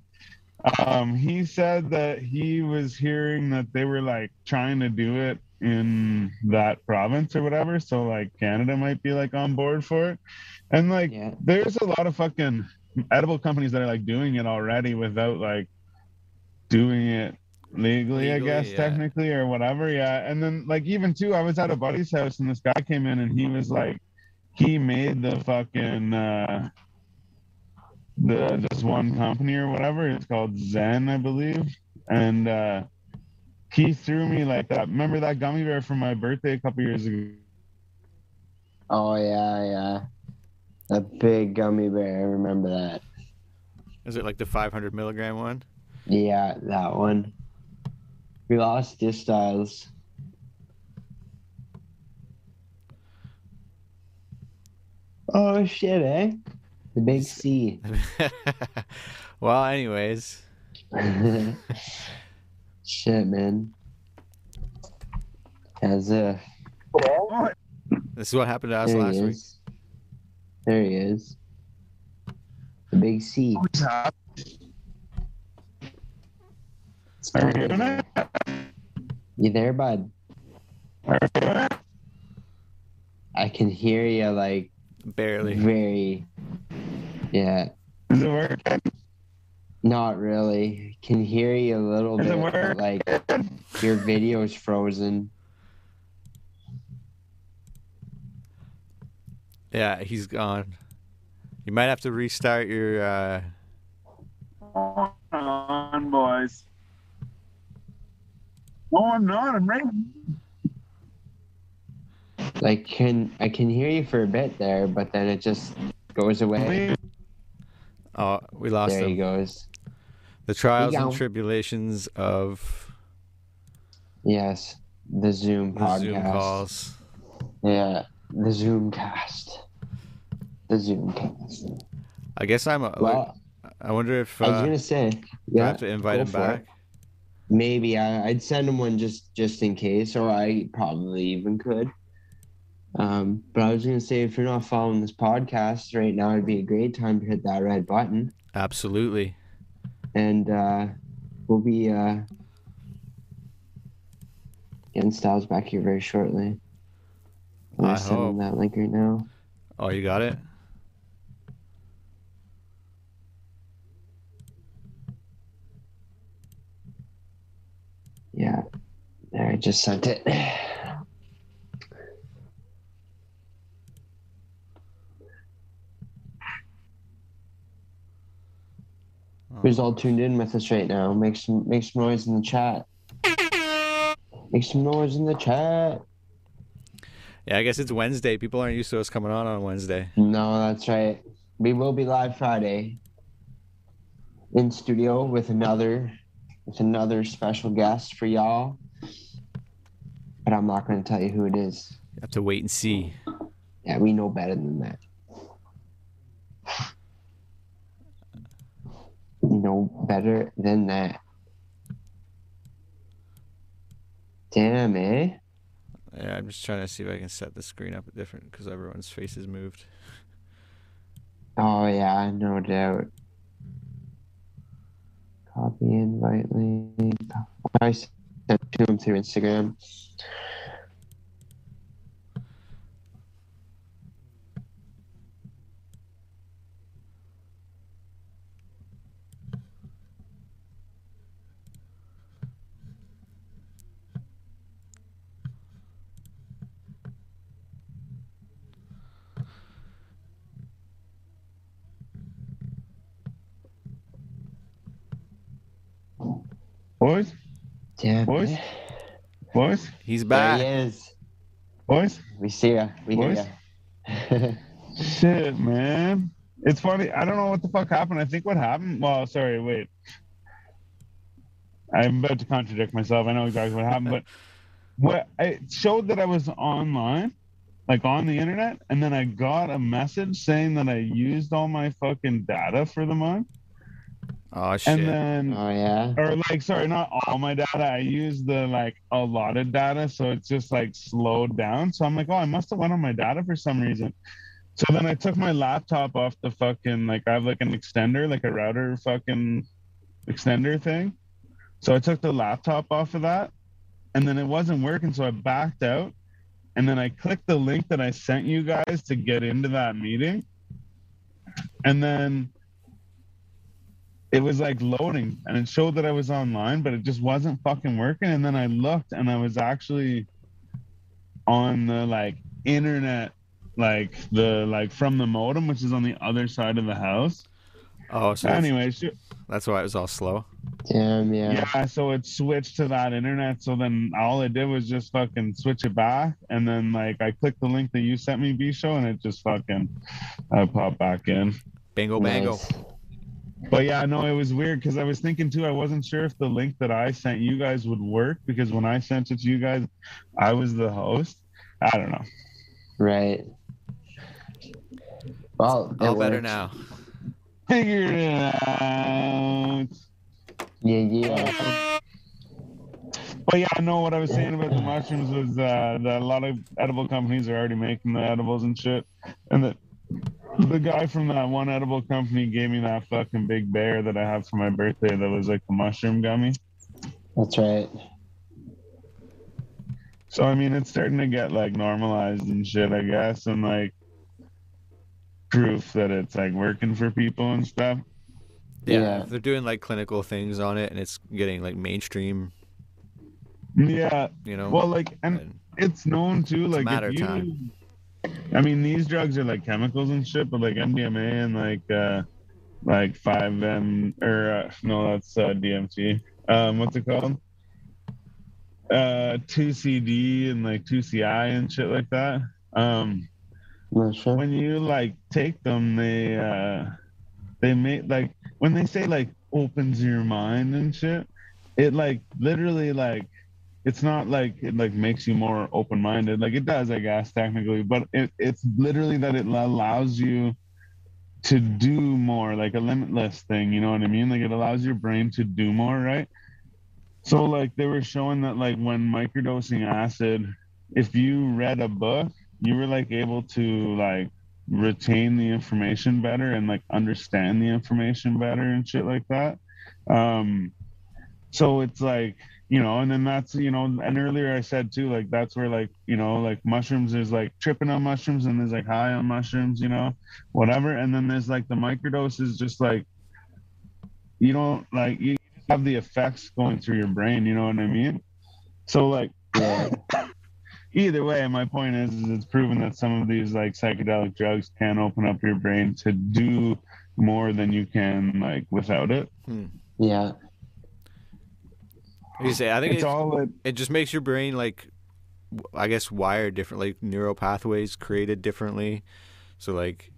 Um, he said that he was hearing that they were like trying to do it in that province or whatever. So like Canada might be like on board for it, and like Yeah. there's a lot of fucking edible companies that are like doing it already without like doing it legally, I guess yeah. technically or whatever. Yeah. And then like even too, I was at a buddy's house and this guy came in and he was like he made the fucking uh the this one company or whatever. It's called Zen, I believe. And uh he threw me like that. Remember that gummy bear from my birthday a couple years ago? Oh yeah, yeah. A big gummy bear. I remember that. Is it like the 500 milligram one? Yeah, that one. We lost this Oh shit, eh? The big C. well, anyways, shit, man. As if. this is what happened to us There last week. There he is. The big C. Are we doing it? You there, bud? Are we doing it? I can hear you like Barely. very. Yeah, Is it working? not really. Can hear you a little Does it bit, work? but like your video is frozen. Yeah, he's gone. You might have to restart your. uh Hold on, boys. No, I'm not. I'm right. Like can I can hear you for a bit there, but then it just goes away. Oh, we lost There he goes. The trials and tribulations of Yes, the Zoom the podcast. Zoom calls. Yeah, the Zoom cast. The Zoom cast. I guess I'm. A, Well, I wonder if I was uh, gonna say, do I have to invite him back. it. maybe I, I'd send him one just just in case, or I probably even could. Um, but I was gonna say, if you're not following this podcast right now, it'd be a great time to hit that red button, Absolutely. and uh, we'll be uh, getting Styles back here very shortly. I'm I gonna send hope. that link right now. Oh, you got it. Yeah. There, I just sent it. Who's all tuned in with us right now? Make some make some noise in the chat. Make some noise in the chat. Yeah, I guess it's Wednesday. People aren't used to us coming on on Wednesday. No, that's right. We will be live Friday in studio with another with another special guest for y'all. But I'm not going to tell you who it is. You have to wait and see. Yeah, we know better than that. Know better than that. Damn, eh? Yeah, I'm just trying to see if I can set the screen up different because everyone's faces moved. Oh yeah, no doubt. Copy invite link. I sent to him through Instagram. Boys, Damn. Boys? boys, He's back. There back. he is. boys. We see ya. We hear Boys? ya. Shit, man. It's funny. I don't know what the fuck happened. I think what happened. Well, sorry, wait. I'm about to contradict myself. I know exactly what happened, but what it showed that I was online, like on the internet, and then I got a message saying that I used all my fucking data for the month, Oh shit. and then oh yeah. or like sorry not all my data. I used the like a lot of data so it's just like slowed down. So i'm like oh i must have went on my data for some reason. So then i took my laptop off the fucking like i have like an extender like a router fucking extender thing. So i took the laptop off of that and then it wasn't working so i backed out. And then i clicked the link that i sent you guys to get into that meeting. And then it was like loading and it showed that I was online, but it just wasn't fucking working. And then I looked and I was actually on the like internet, like the like from the modem, which is on the other side of the house. oh, so that's, Anyway, sh- that's why it was all slow. Damn yeah. yeah, so it switched to that internet. So then all I did was just fucking switch it back, and then like I clicked the link that you sent me, B show, and it just fucking I popped back in. Bingo, bango. Nice. But yeah, no, it was weird because I was thinking too. I wasn't sure if the link that I sent you guys would work because when I sent it to you guys, I was the host. I don't know. Right. Well, it All better worked. now. Figured it out. Yeah, yeah. But yeah, I know what I was saying about the mushrooms was uh, that a lot of edible companies are already making the edibles and shit, and that the guy from that one edible company gave me that fucking big bear that I have for my birthday that was like a mushroom gummy. That's right. So I mean, it's starting to get like normalized and shit, I guess, and like proof that it's like working for people and stuff. Yeah, Yeah. they're doing like clinical things on it, and it's getting like mainstream. Yeah, You know. well, like, and and- it's known too. It's a Like, matter if of you, time. I mean, these drugs are like chemicals and shit, but like MDMA and like uh like five M or uh, no, that's uh, DMT. Um, what's it called? Uh, two CD and like two CI and shit like that. Um, sure. when you like take them they uh they make like when they say like opens your mind and shit it like literally like it's not like it like makes you more open-minded. Like it does i guess technically but it, it's literally that it allows you to do more like a limitless thing you know what i mean? Like it allows your brain to do more right? So like they were showing that like when microdosing acid if you read a book you were like able to like retain the information better and like understand the information better and shit like that. Um so it's like you know and then that's you know and earlier i said too like that's where like you know like mushrooms is like tripping on mushrooms and there's like high on mushrooms you know whatever. And then there's like the microdose is just like you don't like you have the effects going through your brain you know what i mean? So like either way my point is, is it's proven that some of these like psychedelic drugs can open up your brain to do more than you can like without it. Hmm. Yeah. You say, I think it's it, all it, it just makes your brain like, I guess, wired differently. Like neural pathways created differently, so like,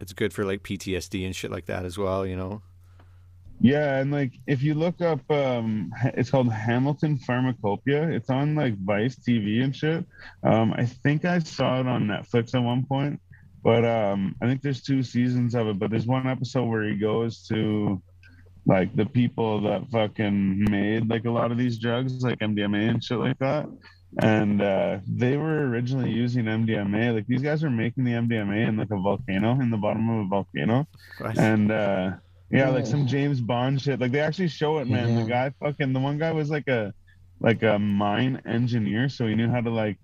it's good for like PTSD and shit like that as well. You know. Yeah, and like if you look up, um, it's called Hamilton Pharmacopeia. It's on like Vice TV and shit. Um, I think I saw it on Netflix at one point, but um, I think there's two seasons of it. But there's one episode where he goes to like the people that fucking made like a lot of these drugs, like MDMA and shit like that. And uh, they were originally using MDMA. Like these guys were making the MDMA in like a volcano, in the bottom of a volcano Right. and uh yeah, like some James Bond shit. Like they actually show it, man. The guy fucking the one guy was like a like a mine engineer, so he knew how to like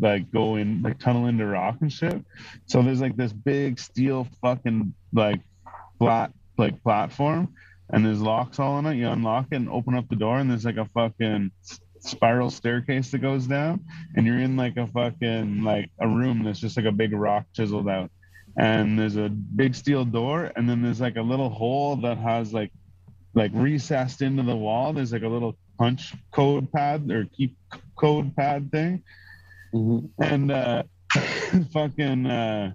like go in like tunnel into rock and shit. So there's like this big steel fucking like flat like platform and there's locks all on it. You unlock it and open up the door and there's like a fucking spiral staircase that goes down and you're in like a fucking like a room that's just like a big rock chiseled out and there's a big steel door and then there's like a little hole that has like like recessed into the wall there's like a little punch code pad or keep code pad thing Mhm. and uh fucking uh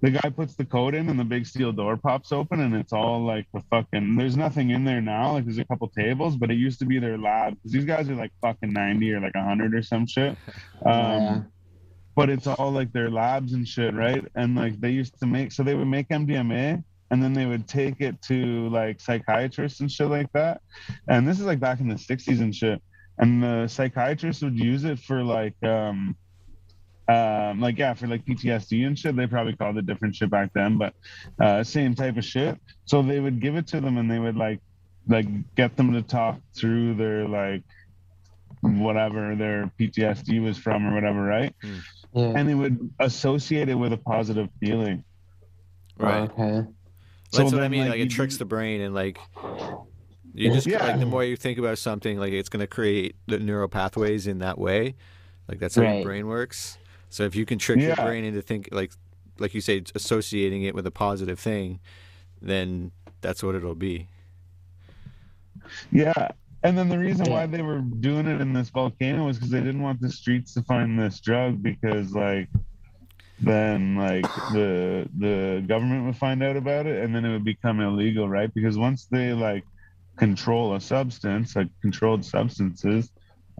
the guy puts the code in and the big steel door pops open and it's all like the fucking there's nothing in there now like there's a couple tables but it used to be their lab because these guys are like fucking 90 or like 100 or some shit um Yeah. but it's all like their labs and shit, right? And like they used to make, so they would make MDMA and then they would take it to like psychiatrists and shit like that. And this is like back in the 60s and shit. And the psychiatrists would use it for like, um, um, like yeah, for like PTSD and shit. They probably called it different shit back then, but uh, same type of shit. So they would give it to them and they would like, like get them to talk through their like whatever their PTSD was from or whatever, right? Yeah. and they would associate it with a positive feeling. Right. Okay. That's what I mean. Like, you it tricks the brain, and like you just Yeah. like the more you think about something, like it's gonna create the neural pathways in that way. Like that's how your brain works. So if you can trick your brain into think like like you say, associating it with a positive thing, then that's what it'll be. Yeah. And then the reason why they were doing it in this volcano was because they didn't want the streets to find this drug because like then like the the government would find out about it and then it would become illegal, right? Because once they like control a substance, like controlled substances,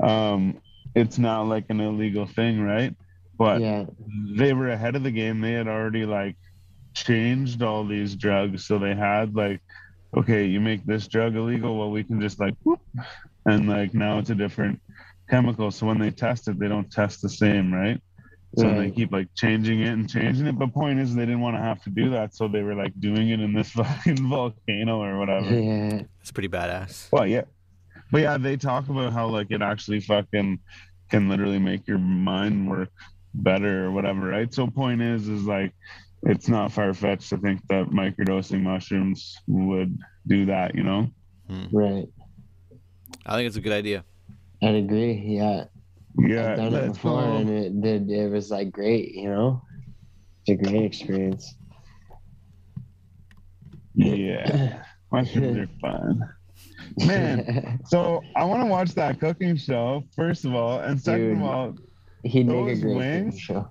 um, it's now like an illegal thing, right? But Yeah. they were ahead of the game. They had already like changed all these drugs. So they had like, okay, you make this drug illegal, well, we can just like, whoop, and like now it's a different chemical. So when they test it, they don't test the same, right? So they keep like changing it and changing it. But point is, they didn't want to have to do that, so they were like doing it in this fucking volcano or whatever. Yeah. It's pretty badass. Well, yeah, but yeah, they talk about how like it actually fucking can literally make your mind work better or whatever, right? So point is, is like it's not far fetched to think that microdosing mushrooms would do that, you know? Hmm. Right. I think it's a good idea. I'd agree. Yeah. Yeah, I've done it before go. and it did it was like great, you know? It's a great experience. Yeah, mushrooms are fun, man. So I want to watch that cooking show first of all, and second Dude. of all, He'd make a Those great wings? show.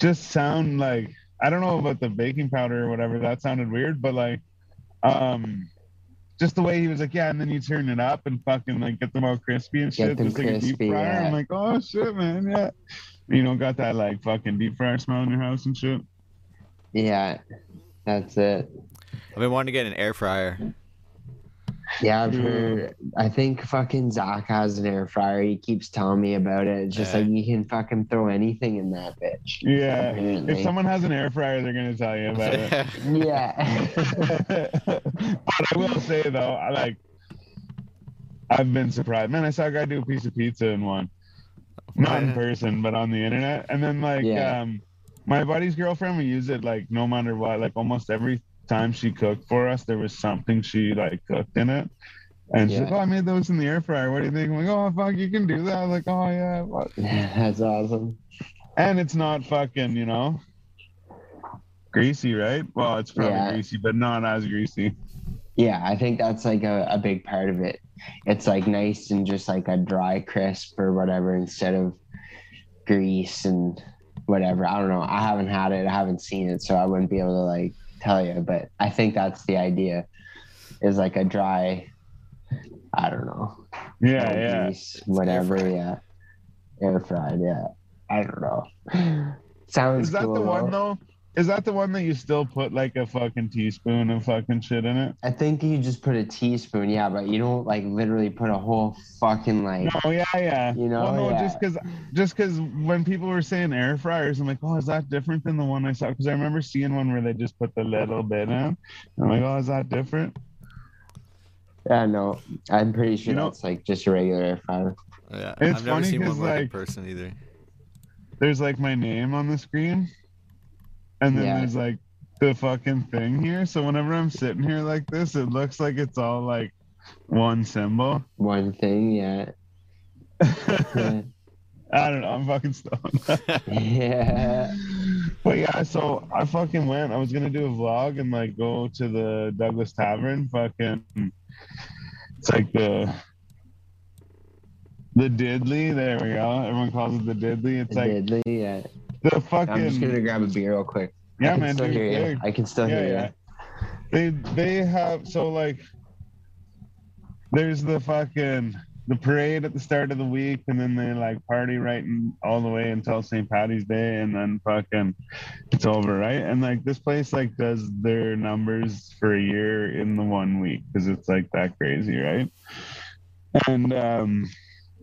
just sound like I don't know about the baking powder or whatever. That sounded weird, but like, um, just the way he was like, yeah, and then you turn it up and fucking like get them all crispy and Get shit, them just like a deep crispy, fryer. yeah. I'm like, oh shit, man, yeah. You know, got that like fucking deep fryer smell in your house and shit. Yeah. That's it. I've been wanting to get an air fryer. Yeah, I've heard. I think fucking Zach has an air fryer. He keeps telling me about it. It's just Yeah. like you can fucking throw anything in that bitch. Yeah. Apparently. If someone has an air fryer, they're gonna tell you about it. Yeah. but I will say though, I like I've been surprised. Man, I saw a guy do a piece of pizza in one. Not in person, but on the internet. And then like Yeah. um my buddy's girlfriend would use it like no matter what. Like almost every time she cooked for us, there was something she like cooked in it. And she's like, Oh, I made those in the air fryer. What do you think? I'm like, Oh fuck, you can do that. I'm like, oh yeah. what?" That's awesome. And it's not fucking, you know, greasy, right? Well, it's probably Yeah. greasy, but not as greasy. Yeah, I think that's like a, a big part of it. It's like nice and just like a dry crisp or whatever instead of grease and whatever. I don't know. I haven't had it. I haven't seen it, so I wouldn't be able to like tell you. But I think that's the idea. Is like a dry. I don't know. Yeah, no yeah. grease, whatever. fried. Yeah, air fried. Yeah, I don't know. Sounds Is that cool, the one though. Though? Is that the one that you still put like a fucking teaspoon of fucking shit in it? I think you just put a teaspoon. Yeah, but you don't like literally put a whole fucking like. No, yeah, yeah. You know, well, no, yeah. just because, just because when people were saying air fryers, I'm like, oh, is that different than the one I saw? Because I remember seeing one where they just put the little bit in. I'm like, oh, is that different? Yeah, no, I'm pretty sure You know- that's like just a regular air fryer. Yeah, It's I've never funny seen 'cause, one work in like- person either. There's like my name on the screen, and then Yeah. there's like the fucking thing here. So whenever I'm sitting here like this, it looks like it's all like one symbol. One thing, yeah. I don't know. I'm fucking stoned. yeah. But yeah, so I fucking went. I was gonna do a vlog and like go to the Douglas Tavern. Fucking, it's like the the Diddley. There we go. Everyone calls it the Diddley. It's like Diddley, yeah. The I'm just gonna grab a beer real quick. I yeah, can man. still Dude, hear you. I can still yeah, hear yeah. They they have so like there's the fucking the parade at the start of the week, and then they like party right in, all the way until St. Patty's Day, and then fucking it's over, right? And like this place like does their numbers for a year in the one week because it's like that crazy, right? And um,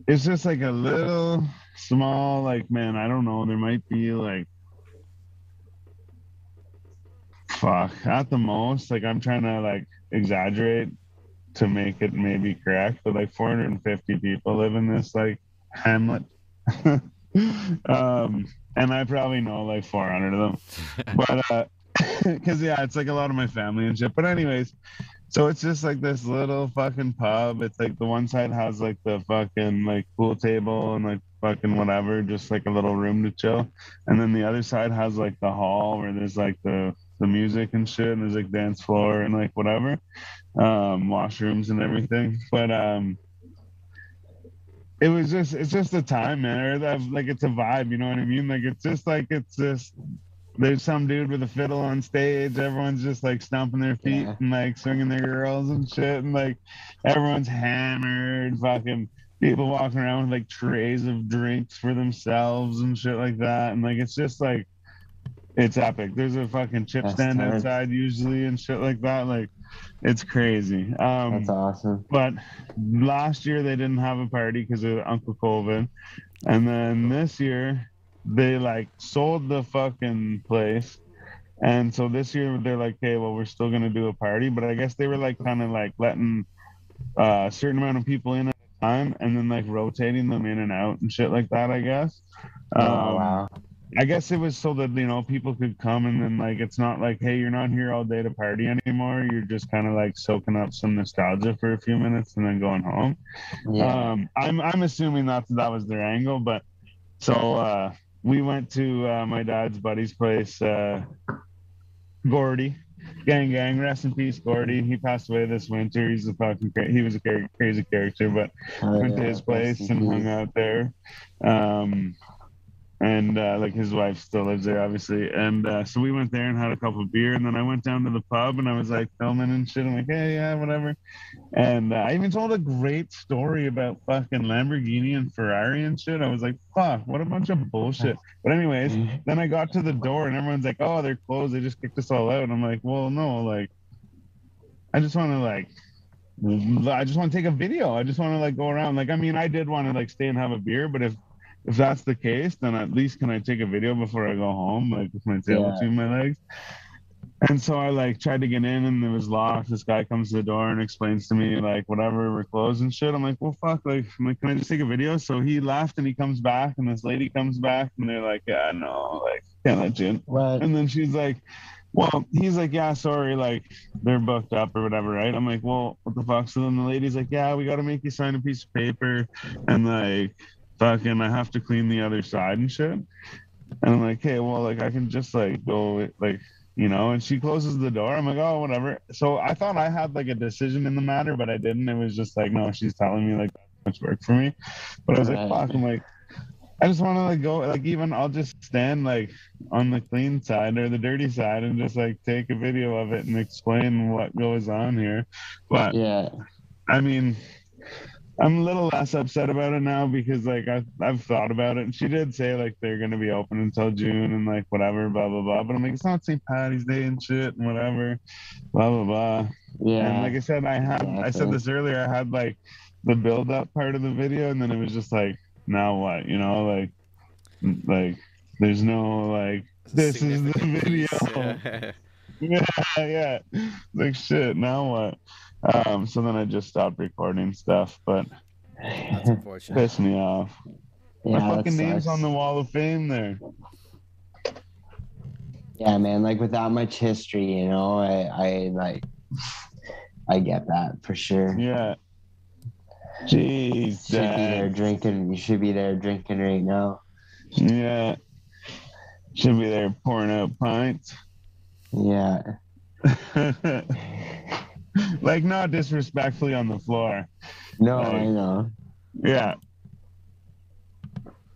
it's just like a little small, like man, I don't know, there might be like fuck. At the most like i'm trying to like exaggerate to make it maybe correct but like 450 people live in this like hamlet. Um and i probably know like 400 of them. But uh because yeah it's like a lot of my family and shit. But anyways so it's just like this little fucking pub. It's like the one side has like the fucking like pool table and like fucking whatever just like a little room to chill. And then the other side has like the hall where there's like the the music and shit and there's like dance floor and like whatever um washrooms and everything. But um it was just it's just a time man or that, like it's a vibe you know what i mean? Like it's just like it's just there's some dude with a fiddle on stage everyone's just like stomping their feet Yeah. and like swinging their girls and shit and like everyone's hammered fucking people walking around with like trays of drinks for themselves and shit like that and like it's just like it's epic. There's a fucking chip That's stand tight. outside usually and shit like that. Like, it's crazy. Um, That's awesome. but last year they didn't have a party because of Uncle COVID, and then this year they like sold the fucking place, and so this year they're like, okay, well we're still gonna do a party, but I guess they were like kind of like letting uh, a certain amount of people in time, and then like rotating them in and out and shit like that. I guess. oh Um, wow. I guess it was so that you know people could come and then like it's not like hey you're not here all day to party anymore you're just kind of like soaking up some nostalgia for a few minutes and then going home. Yeah. Um, I'm I'm assuming that that was their angle, but so uh, we went to uh, my dad's buddy's place, uh, Gordy. Gang, gang, rest in peace, Gordy. He passed away this winter. He's a fucking cra- he was a cra- crazy character, but Oh, went to his place and hung out there. Um, and uh, like his wife still lives there, obviously. And uh, so we went there and had a couple of beer, and then I went down to the pub and I was like filming and shit. I'm like, hey, yeah, whatever. And uh, I even told a great story about fucking Lamborghini and Ferrari and shit. I was like, fuck, what a bunch of bullshit. But anyways, then I got to the door and everyone's like, oh, they're closed. They just kicked us all out. And I'm like, well, no, like, I just want to like. I just want to take a video. I just want to like go around. Like, I mean, I did want to like stay and have a beer, but if if that's the case, then at least can I take a video before I go home, like with my tail Yeah. between my legs? And so I like tried to get in and it was locked. This guy comes to the door and explains to me like whatever we're closed and shit. I'm like, well fuck, like I'm like, can I just take a video? So he left and he comes back and this lady comes back and they're like, Yeah, no, like can't let you in. What? And then she's like, Well, he's like, Yeah, sorry, like they're booked up or whatever, right? I'm like, Well, what the fuck? So then the lady's like, Yeah, we gotta make you sign a piece of paper and like fucking I have to clean the other side and shit. And I'm like, hey, well, like I can just like go like you know, and she closes the door. I'm like, oh, whatever. So I thought I had like a decision in the matter, but I didn't. It was just like, no, she's telling me like that's much work for me. But I was like, fuck. I'm like, I just want to like go, like even I'll just stand like on the clean side or the dirty side and just like take a video of it and explain what goes on here. But Yeah. I mean, I'm a little less upset about it now because like I've, I've thought about it and she did say like they're gonna be open until June and like whatever, blah blah blah. But I'm like, it's not St. Patty's Day and shit and whatever, blah blah blah. Yeah. And like I said, I had I said this earlier, I had like the build up part of the video and then it was just like, now what? You know, like like there's no like this is the video. Yeah, yeah. Like shit, now what? Um, so then I just stopped recording stuff, but That's unfortunate. pissed me off. yeah, My fucking name's on the wall of fame there. Yeah, man. Like without much history, you know, I, I like, I get that for sure. Yeah. Jeez, Should be there drinking. You should be there drinking right now. Yeah. Should be there pouring out pints. Yeah. like not disrespectfully on the floor. No, Right. I know. Yeah.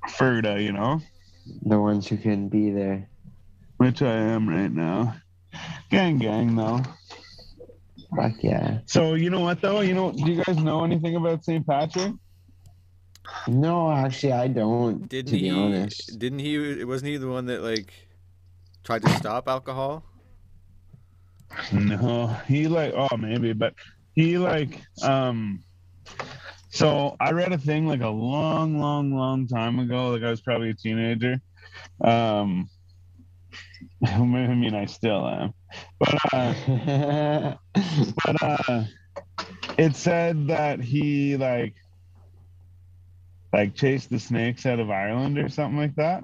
Ferda, you know, The ones who couldn't be there. which I am right now. Gang, gang, though. Fuck yeah. So you know what though? You know, do you guys know anything about St. Patrick? No, actually, I don't. Didn't to be he? honest. Didn't he? Wasn't he the one that like tried to stop alcohol? No, he like oh maybe, but he like um. So I read a thing like a long, long, long time ago. Like I was probably a teenager. Um, I mean, I still am, but uh, but uh, it said that he like like chased the snakes out of Ireland or something like that.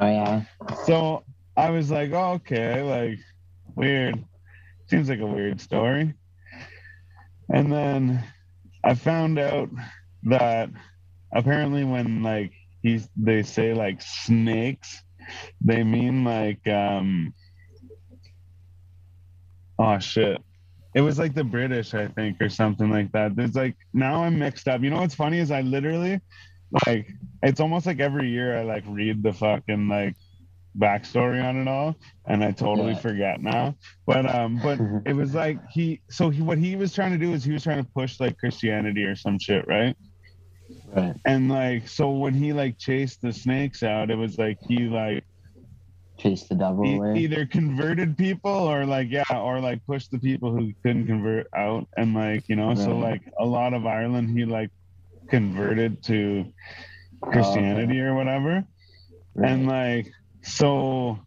oh yeah. So I was like, oh, okay, like weird. Seems like a weird story. And then I found out that apparently when like he's they say like snakes, they mean like um oh shit. It was like the British, I think, or something like that. There's like now I'm mixed up. You know what's funny is I literally like it's almost like every year I like read the fucking like backstory on it all and I totally Yeah. forget now. But um but it was like he so he what he was trying to do is he was trying to push like Christianity or some shit, right? Right. And like so when he like chased the snakes out, it was like he like chased the devil e- away. either converted people or like yeah, or like pushed the people who couldn't convert out and like, you know, so like a lot of Ireland he like converted to Christianity or whatever. and like so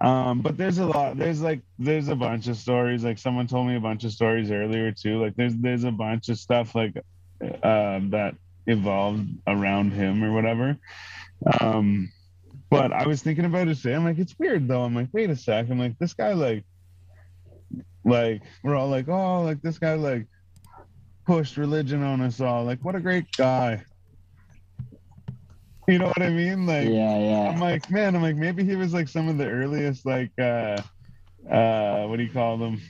um but there's a lot there's like there's a bunch of stories. Like someone told me a bunch of stories earlier too. Like there's there's a bunch of stuff like uh that evolved around him or whatever. Um but i was thinking about it today i'm like it's weird though. I'm like wait a sec. I'm like this guy like like we're all like oh like this guy like pushed religion on us all. Like what a great guy you know what i mean like yeah, yeah. I'm like, man, I'm like, maybe he was like some of the earliest, like, uh, uh, what do you call them?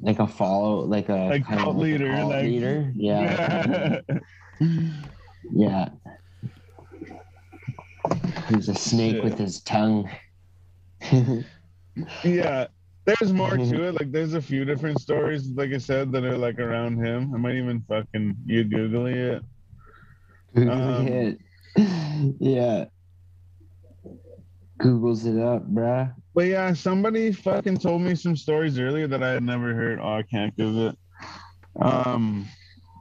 like a follow, like a Like cult like leader, cult like- leader. Yeah, yeah. He's a snake Shit. with his tongue. yeah. There's more to it. Like, there's a few different stories, like I said, that are like around him. I might even fucking you googling it. Um, yeah. Googles it up, bruh. But yeah, somebody fucking told me some stories earlier that I had never heard. Oh, I can't give it. Um,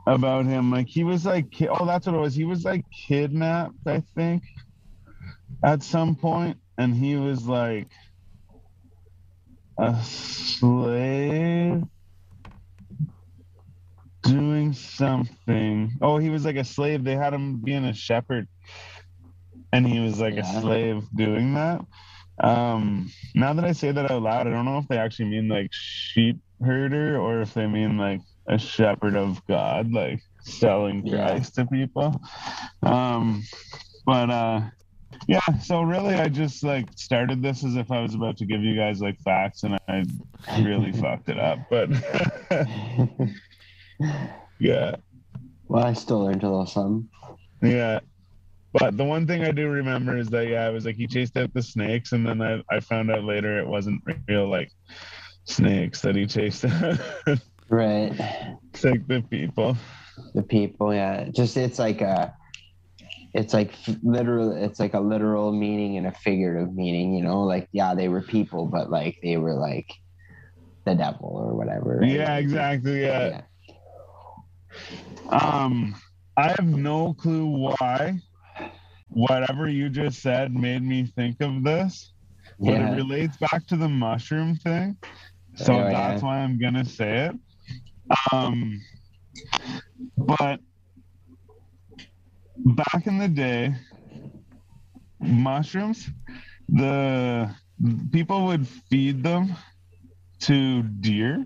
about him, like he was like, oh, that's what it was. He was like kidnapped, I think, at some point, and he was like, a slave doing something. Oh, he was like a slave. They had him being a shepherd, and he was like Yeah. a slave doing that. Um, now that I say that out loud, I don't know if they actually mean like sheep herder or if they mean like a shepherd of God, like selling Yeah. Christ to people. Um, but uh, yeah. So really, I just like started this as if I was about to give you guys like facts, and I really fucked it up. But yeah. well, I still learned a little something. Yeah. But the one thing I do remember is that yeah, it was like he chased out the snakes and then I, I found out later it wasn't real like snakes that he chased out. Right. it's like the people. The people, yeah. Just it's like a it's like literal it's like a literal meaning and a figurative meaning, you know, like yeah, they were people, but like they were like the devil or whatever. right? Yeah, exactly. Yeah. yeah. Um I have no clue why whatever you just said made me think of this. But Yeah. it relates back to the mushroom thing. So Oh, that's yeah. why I'm gonna say it. Um but back in the day, mushrooms, the people would feed them to deer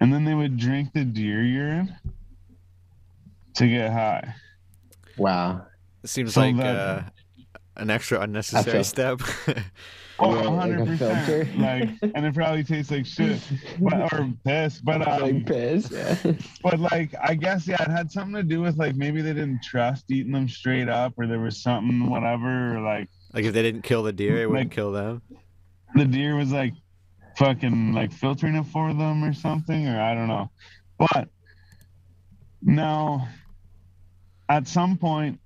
and then they would drink the deer urine to get high. Wow. It seems So like that- uh, an extra unnecessary step. Oh, Yeah, like a 100%. filter. Like, and it probably tastes like shit, but, or piss. But um, like piss. Yeah. but like I guess yeah, it had something to do with like maybe they didn't trust eating them straight up, or there was something whatever, or like like if they didn't kill the deer, it wouldn't Like- kill them. the deer was like fucking like filtering it for them or something, or I don't know. But now, at some point,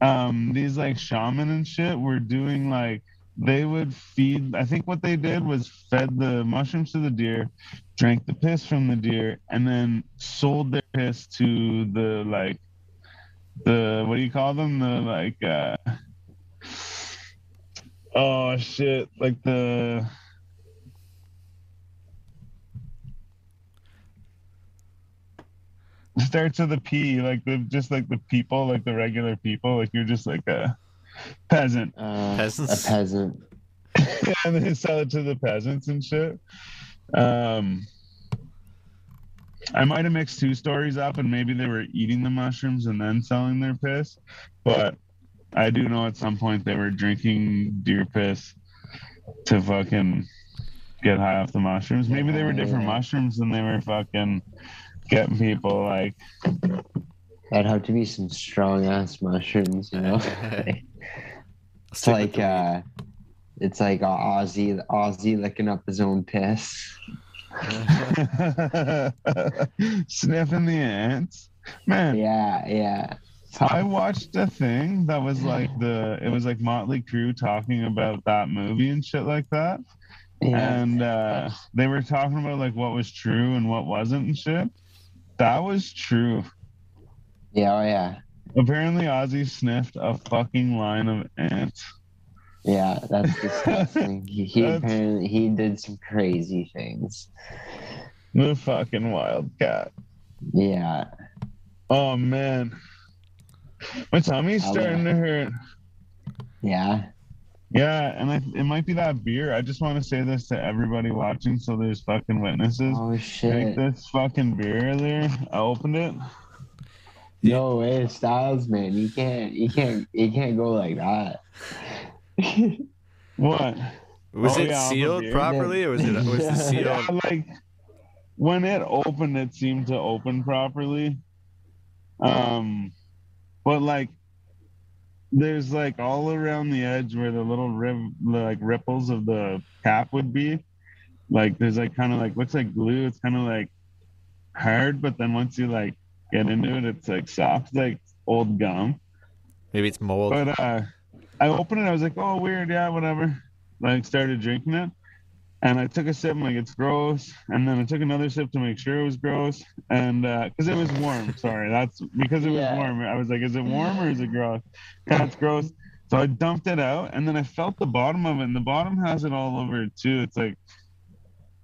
um, these like shaman and shit were doing like they would feed. I think what they did was fed the mushrooms to the deer, drank the piss from the deer, and then sold their piss to the like the what do you call them? The like uh oh shit, like the starts with a P, like the just like the people, like the regular people, like you're just like a peasant. Uh, Peasants? A peasant. and they sell it to the peasants and shit. Um, I might have mixed two stories up, and maybe they were eating the mushrooms and then selling their piss. But I do know at some point they were drinking deer piss to fucking get high off the mushrooms. Maybe they were different mushrooms and they were fucking getting people like That'd have to be some strong ass mushrooms, you know. it's like uh it's like Ozzy Ozzy licking up his own piss. sniffing the ants. Man, Yeah, yeah. I watched a thing that was like the it was like Motley Crue talking about that movie and shit like that. Yeah. And uh they were talking about like what was true and what wasn't and shit. That was true. yeah, oh yeah. Apparently Ozzy sniffed a fucking line of ants. Yeah, that's disgusting. he he That's- apparently he did some crazy things. The fucking wildcat. Yeah. Oh man. My tummy's I starting to hurt. Yeah. Yeah, and I, it might be that beer. I just want to say this to everybody watching, so there's fucking witnesses. Oh shit! Take this fucking beer there. I opened it. No way, Styles man. You can't you can't you can't go like that. What? was oh, it yeah, sealed properly, or was it was the seal? Yeah, like when it opened, it seemed to open properly. Um, but like there's like all around the edge where the little rib, like ripples of the cap would be. Like there's like kind of like looks like glue. It's kind of like hard, but then once you like get into it, it's like soft, like old gum. Maybe it's mold. But uh, I opened it. I was like, "Oh, weird. Yeah, whatever." Like, started drinking it, and I took a sip. I'm like, "It's gross." And then I took another sip to make sure it was gross, and uh, because it was warm. Sorry, that's because it was Yeah. warm. I was like, "Is it warm or is it gross?" Yeah, it's gross. So I dumped it out, and then I felt the bottom of it, and the bottom has it all over it too. It's like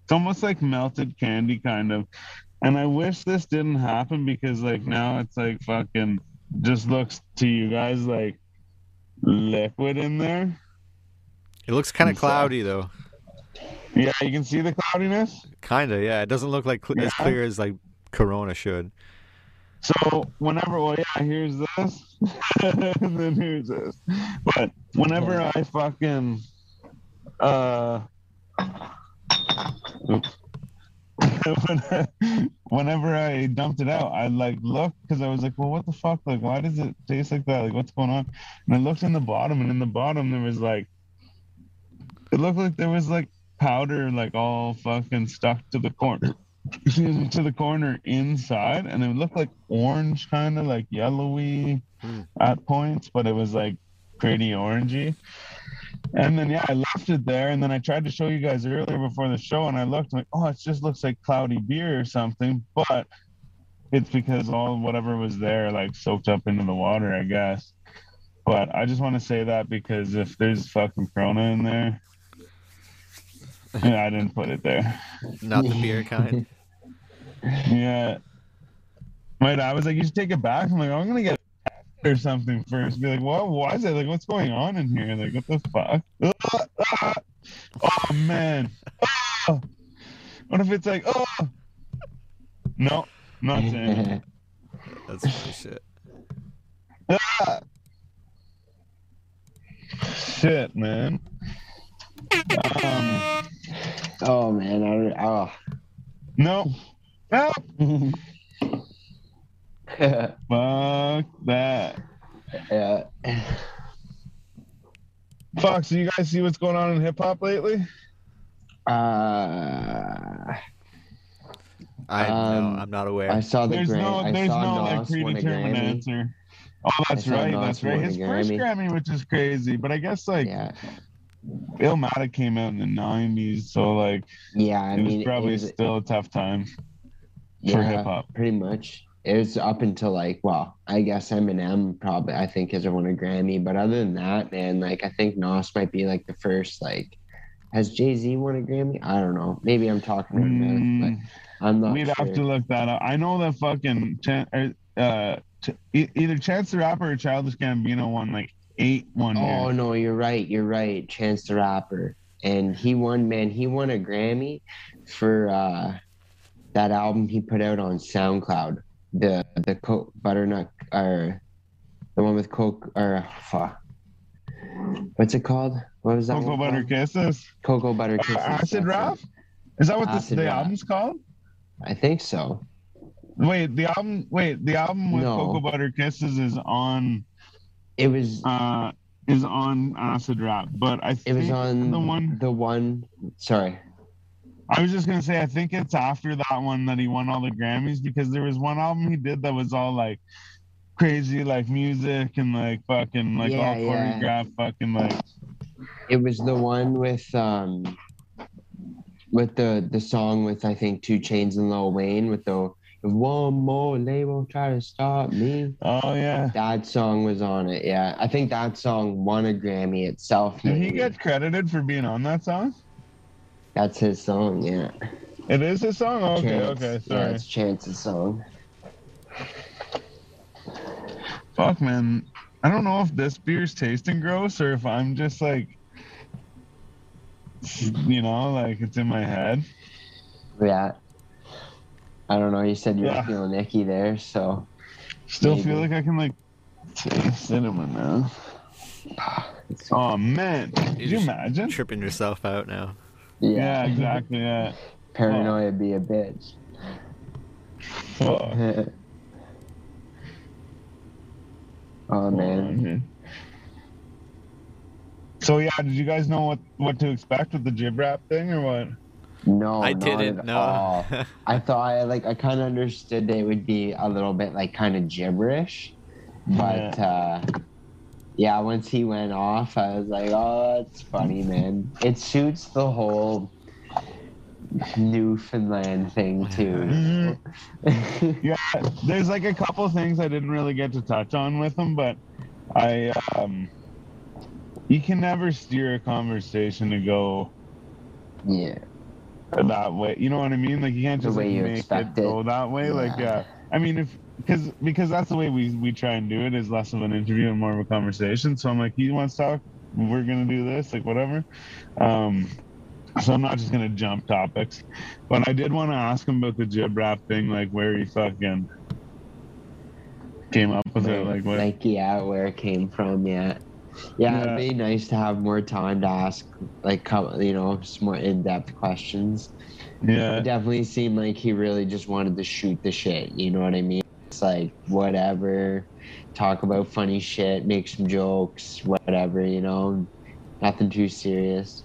it's almost like melted candy, kind of. And I wish this didn't happen because like now it's like fucking just looks to you guys like liquid in there. It looks kind of Yeah. cloudy though. Yeah, you can see the cloudiness. Kinda, yeah. It doesn't look like cl- as clear as like Corona should. So whenever, well, yeah, here's this, and then here's this. But whenever I fucking, uh, oops. Whenever I dumped it out, I like looked because I was like, well, what the fuck? Like, why does it taste like that? Like, what's going on? And I looked in the bottom, and in the bottom there was like, it looked like there was like powder, like all fucking stuck to the corner excuse me, to the corner inside, and it looked like orange, kind of like yellowy Hmm. at points, but it was like pretty orangey. And then yeah, I left it there, and then I tried to show you guys earlier before the show, and I looked I'm like, oh, it just looks like cloudy beer or something, but it's because all whatever was there like soaked up into the water, I guess. But I just want to say that because if there's fucking Corona in there, yeah, I didn't put it there. Not the beer kind. Yeah. My dad was like, you should take it back. I'm like, I'm gonna get or something first. Be like, what is it? Like, what's going on in here? Like, what the fuck? Ah, ah. Oh man. Ah. What if it's like, oh no, not saying. That's funny shit. Ah. Shit, man. Um, oh man, I don't. no. No. Oh. Fuck that. yeah. Fuck, so you guys see what's going on in hip hop lately? Uh, I Um, no, I'm not aware. I saw the There's Gram- no, I there's saw no like Nas won predetermined answer. Oh, that's right, Nas that's right. His first Grammy. Grammy, which is crazy, but I guess like Yeah, Illmatic came out in the '90s, so like yeah. I it was probably it was, still a tough time for hip hop. pretty much. It was up until like, well, I guess Eminem probably I think has won a Grammy, but other than that, man, like I think Nas might be like the first. Like, has Jay Z won a Grammy? I don't know. Maybe I'm talking out of mouth, Mm, but I'm not we'd sure. have to look that up. I know that fucking Chan- er, uh, either Chance the Rapper or Childish Gambino won like eight one Oh year. no, you're right. You're right. Chance the Rapper, and he won. Man, he won a Grammy for uh, that album he put out on SoundCloud. The the Coke butternut or the one with Coke or fuck. What's it called? What was that? Cocoa Butter called? Kisses. Cocoa Butter Uh, Kisses. Acid Rap? Is that what this, the Rap. album's called? I think so. Wait, the album. Wait, the album with No. Cocoa Butter Kisses is on. It was. uh is on acid rap but i It think was on the one The one. Sorry. i was just gonna say i think it's after that one that he won all the grammys because there was one album he did that was all like crazy like music and like fucking like all Yeah, yeah. choreographed fucking like It was the one with um with the the song with I think 2 Chainz and Lil Wayne with the one more label try to stop me. oh yeah That song was on it. Yeah, I think that song won a Grammy itself. did he get credited for being on that song That's his song. Yeah. it is his song okay Chance. okay Yeah, sorry it's Chance's song. fuck man i don't know if this beer's tasting gross or if i'm just like you know like it's in my head Yeah. I don't know. You said you Yeah. were feeling icky there, so still Maybe. feel like i can like taste it in my mouth Oh man, could you imagine? Tripping yourself out now. Yeah, exactly. Yeah. Paranoia be a bitch. Fuck. oh man. So yeah, did you guys know what what to expect with the jib rap thing or what? No, I didn't at know. all. I thought I like I kind of understood that it would be a little bit like kind of gibberish, but uh yeah, once he went off, I was like, oh, that's funny, man. It suits the whole Newfoundland thing too. Yeah, there's like a couple things I didn't really get to touch on with him, but I um you can never steer a conversation to go Yeah. That way. You know what I mean? Like you can't just like, make it go that way. Like Yeah. uh, I mean, if because because that's the way we we try and do it is less of an interview and more of a conversation. So I'm like, he wants to talk, we're gonna do this, like whatever. Um, so I'm not just gonna jump topics, but I did want to ask him about the jib rap thing, like where he fucking came up with it, like what. Like yeah, where it came from, yeah. Yeah, Yeah. it'd be nice to have more time to ask, like, you know, some more in-depth questions. It yeah, definitely seemed like he really just wanted to shoot the shit. You know what I mean? It's like whatever, talk about funny shit, make some jokes, whatever. You know, nothing too serious.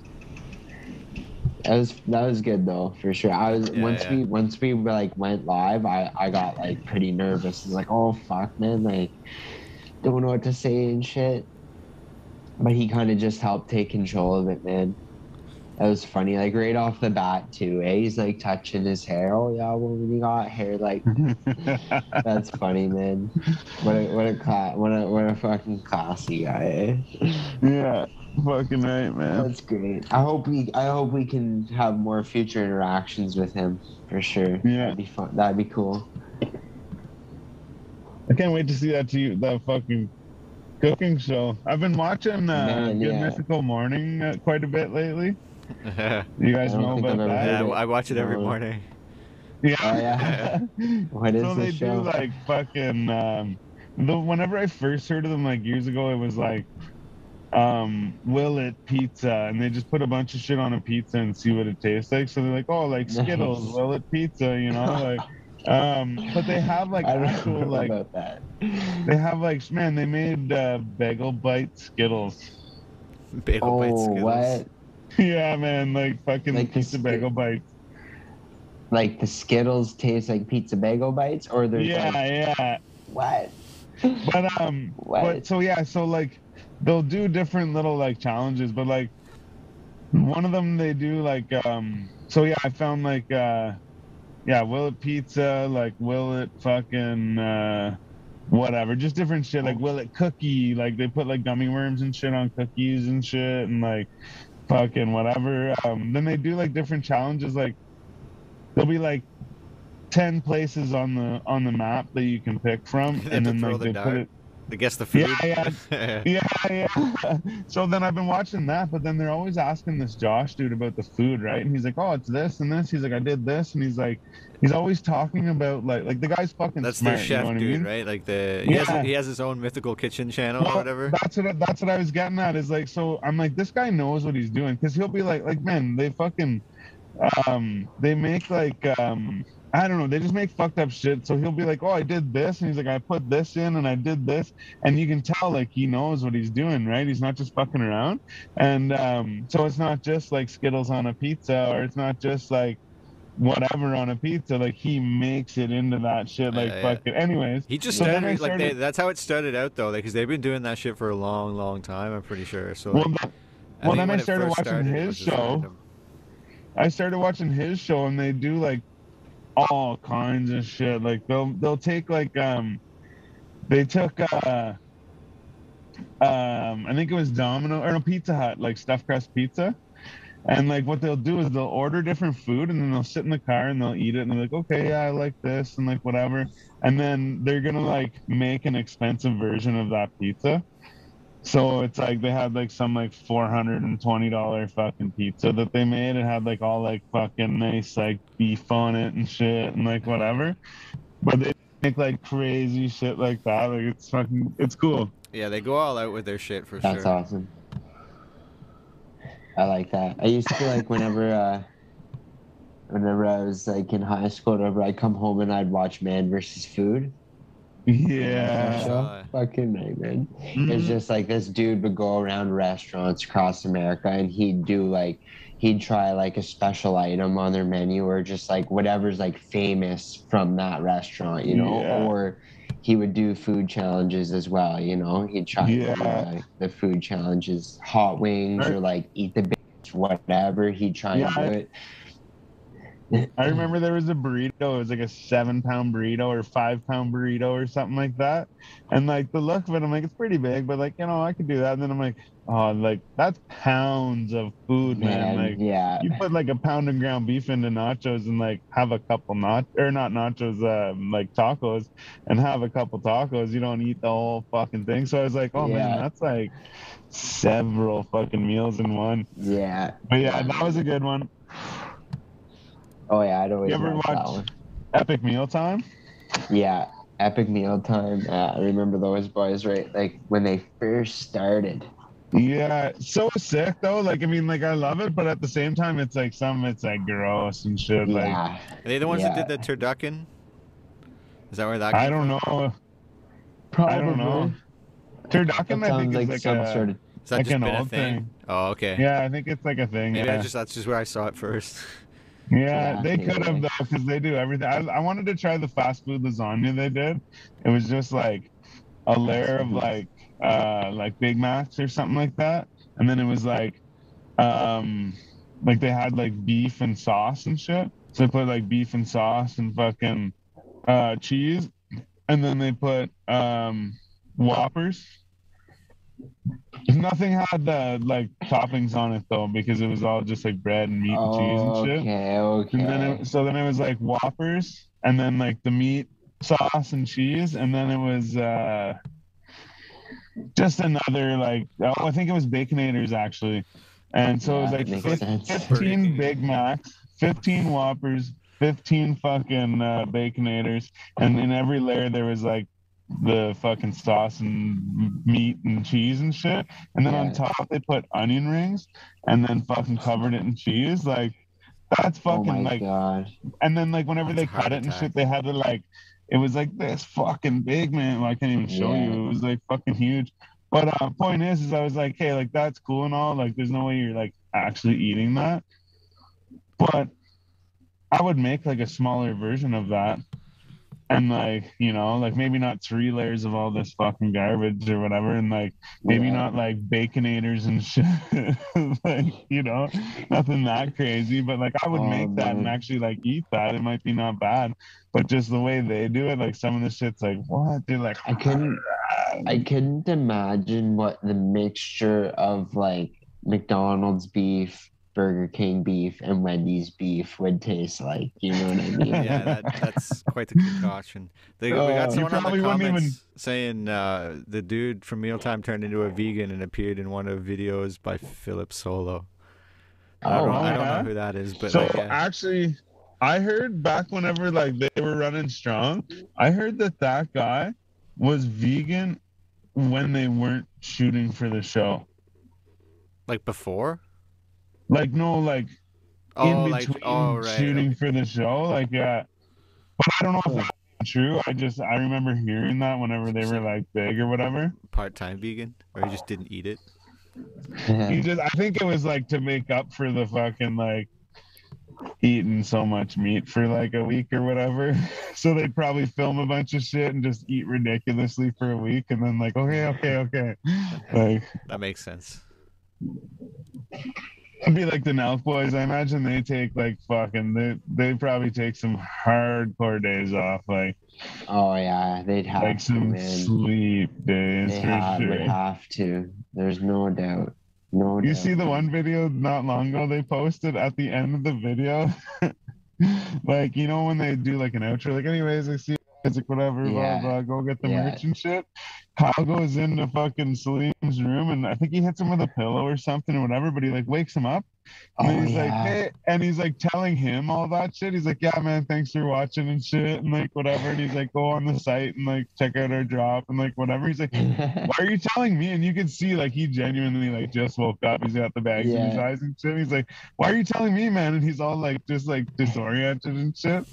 That was that was good though for sure. I was Yeah, once yeah. we once we like went live, I I got like pretty nervous. It's like oh fuck man, like don't know what to say and shit. But he kind of just helped take control of it, man. That was funny, like right off the bat too. Eh? He's like touching his hair. Oh yeah, well when you got hair like that's funny, man. What a what a cla- what a what a fucking classy guy. Eh? yeah, fucking right, man. That's great. I hope we I hope we can have more future interactions with him for sure. Yeah. That'd be fun. That'd be cool. I can't wait to see that to you, that fucking cooking show. I've been watching uh, Man, Good yeah. Mythical Morning uh, quite a bit lately. You guys I know about that? heard it. I watch it every morning. Yeah. Oh yeah. what is so they show? do like fucking um the whenever I first heard of them like years ago, it was like um will it pizza and they just put a bunch of shit on a pizza and see what it tastes like. So they're like, Oh, like Skittles, Nice. will it pizza, you know, like um but they have like I don't actual know like about that. they have like man, they made uh bagel bite Skittles. Bagel bite Oh Skittles. what? yeah, man, like fucking Like the pizza bagel bites. Like the Skittles taste like pizza bagel bites, or there's Yeah, like yeah. what? But um, What? but so yeah, so like they'll do different little like challenges, but like one of them they do like um. So yeah, I found like uh, yeah, will it pizza? Like will it fucking uh, whatever? Just different shit. Like will it cookie? Like they put like gummy worms and shit on cookies and shit, and like fucking whatever. Um, then they do like different challenges. Like there'll be like. 10 places on the on the map that you can pick from and then like they dart. put it I guess the food. Yeah, yeah. yeah, yeah. So then I've been watching that, but then they're always asking this Josh dude about the food, right? And he's like, "Oh, it's this and this." He's like, "I did this," and he's like, he's always talking about like, like the guy's fucking That's smart. their you chef know what I dude, mean? right? Like the he Yeah. has he has his own mythical kitchen channel Well, or whatever. That's what I- that's what I was getting at. Is like, so I'm like, this guy knows what he's doing because he'll be like, like, man, they fucking, um, they make like, um. I don't know. They just make fucked up shit. So he'll be like, "Oh, I did this," and he's like, "I put this in, and I did this," and you can tell like he knows what he's doing, right? He's not just fucking around. And um, so it's not just like Skittles on a pizza, or it's not just like whatever on a pizza. Like he makes it into that shit. Like Yeah, yeah. fucking. Anyways, He just So then started, like they, that's how it started out though, because they've been doing that shit for a long, long time. I'm pretty sure. So well, like, that- well, then I started watching started, his show. random. I started watching his show and they do like all kinds of shit. Like they'll they'll take like um they took uh um I think it was Domino or no Pizza Hut, like stuffed crust pizza. And like what they'll do is they'll order different food and then they'll sit in the car and they'll eat it and they're like, okay, yeah, I like this and like whatever. And then they're gonna like make an expensive version of that pizza. So it's like they had like some like four hundred and twenty dollar fucking pizza that they made. It had like all like fucking nice like beef on it and shit and like whatever. But they make like crazy shit like that. Like it's fucking it's cool. Yeah, they go all out with their shit for That's sure. That's awesome. I like that. I used to like whenever uh whenever I was like in high school, whenever I'd come home and I'd watch Man versus Food. Yeah. Show. Fucking night, man. It's Mhm. just like this dude would go around restaurants across America and he'd do like he'd try like a special item on their menu or just like whatever's like famous from that restaurant, you know, Yeah. or he would do food challenges as well, you know. He'd try Yeah. like, the food challenges, hot wings Right. or like eat the bitch, whatever. He'd try Yeah, and do it. I remember there was a burrito. It was like a seven pound burrito or five pound burrito or something like that. And like the look of it, I'm like, it's pretty big, but like, you know, I could do that. And then I'm like, oh, like that's pounds of food, man. Man, Like yeah. you put like a pound of ground beef into nachos and like have a couple not or not nachos, um, like tacos and have a couple tacos. You don't eat the whole fucking thing. So I was like, oh man, that's like several fucking meals in one. Yeah. But yeah, that was a good one. Oh yeah, I'd always You ever like that one. Epic meal time. Yeah. Epic meal time. Uh, I remember those boys right like when they first started. Yeah, so sick though. Like I mean, like I love it, but at the same time, it's like some it's like gross and shit. Like Yeah. Are they the ones that did the turducken? Is that where that? I don't from? know. I don't know. Turducken, I think sounds is like, like, some a, sort of Is that like just an been a thing? thing. Oh, okay. Yeah, I think it's like a thing. Maybe yeah. I just that's just where I saw it first. Yeah, they could have though, because they do everything. I, I wanted to try the fast food lasagna they did. It was just like a layer of like uh like Big Macs or something like that, and then it was like um like they had like beef and sauce and shit. So they put like beef and sauce and fucking uh cheese, and then they put um Whoppers. Nothing had the like toppings on it though, because it was all just like bread and meat and cheese and shit. Okay, okay. And then it, so then it was like Whoppers, and then like the meat sauce and cheese, and then it was uh just another like oh, I think it was Baconators actually, and so Yeah, it was makes like sense. fif- fifteen Big Macs, fifteen Whoppers, fifteen fucking uh, Baconators, and in every layer there was like the fucking sauce and meat and cheese and shit, and then on top they put onion rings, and then fucking covered it in cheese, like. That's oh fucking my like god. and then like whenever That's they a heart cut it and shit, they had to like it was like this fucking big man. Well, I can't even show Yeah. you. It was like fucking huge. But uh point is is I was like, hey, like that's cool and all. Like there's no way you're like actually eating that. But I would make like a smaller version of that. And like, you know, like maybe not three layers of all this fucking garbage or whatever, and like maybe Yeah. not like baconators and shit. like, you know, nothing that crazy, but like I would Oh, make that and actually like eat that. It might be not bad, but just the way they do it, like some of the shit's like, what? They're like, I couldn't I couldn't imagine what the mixture of like McDonald's beef, Burger King beef, and Wendy's beef would taste like. You know what I mean? yeah, that, that's quite the concoction. They, we Oh. got someone on probably the wouldn't comments even- saying uh, the dude from Mealtime turned into a vegan and appeared in one of videos by Philip Solo. I don't, Oh, I don't yeah? know who that is, but so like, yeah. actually, I heard back whenever like they were running strong, I heard that that guy was vegan when they weren't shooting for the show. like before. Like no, like Oh, in like between oh right. shooting for the show. Like yeah, but I don't know if that's true. I just I remember hearing that whenever they were like big or whatever. Part time vegan, or he just didn't eat it. He just I think it was like to make up for the fucking like eating so much meat for like a week or whatever. So they'd probably film a bunch of shit and just eat ridiculously for a week and then like, okay, okay, okay. Like That makes sense. It'd be like the Nelk boys. I imagine they take like fucking they they probably take some hardcore days off, like oh yeah, they'd have like to, some sleep days They have, sure. would have to. There's no doubt. No You doubt. see the one video not long ago they posted at the end of the video? like, you know, when they do like an outro, like, anyways, I see like, whatever, Yeah. blah, blah, go get the Yeah. merch and shit. Kyle goes into fucking Salim's room and I think he hits him with a pillow or something or whatever, but he like wakes him up. And Oh, he's like, hey, and he's like telling him all that shit. He's like, yeah, man, thanks for watching and shit. And like, whatever. And he's like, go on the site and like check out our drop and like, whatever. He's like, why are you telling me? And you can see like he genuinely like just woke up. He's got the bags in his eyes and shit. He's like, why are you telling me, man? And he's all like just like disoriented and shit.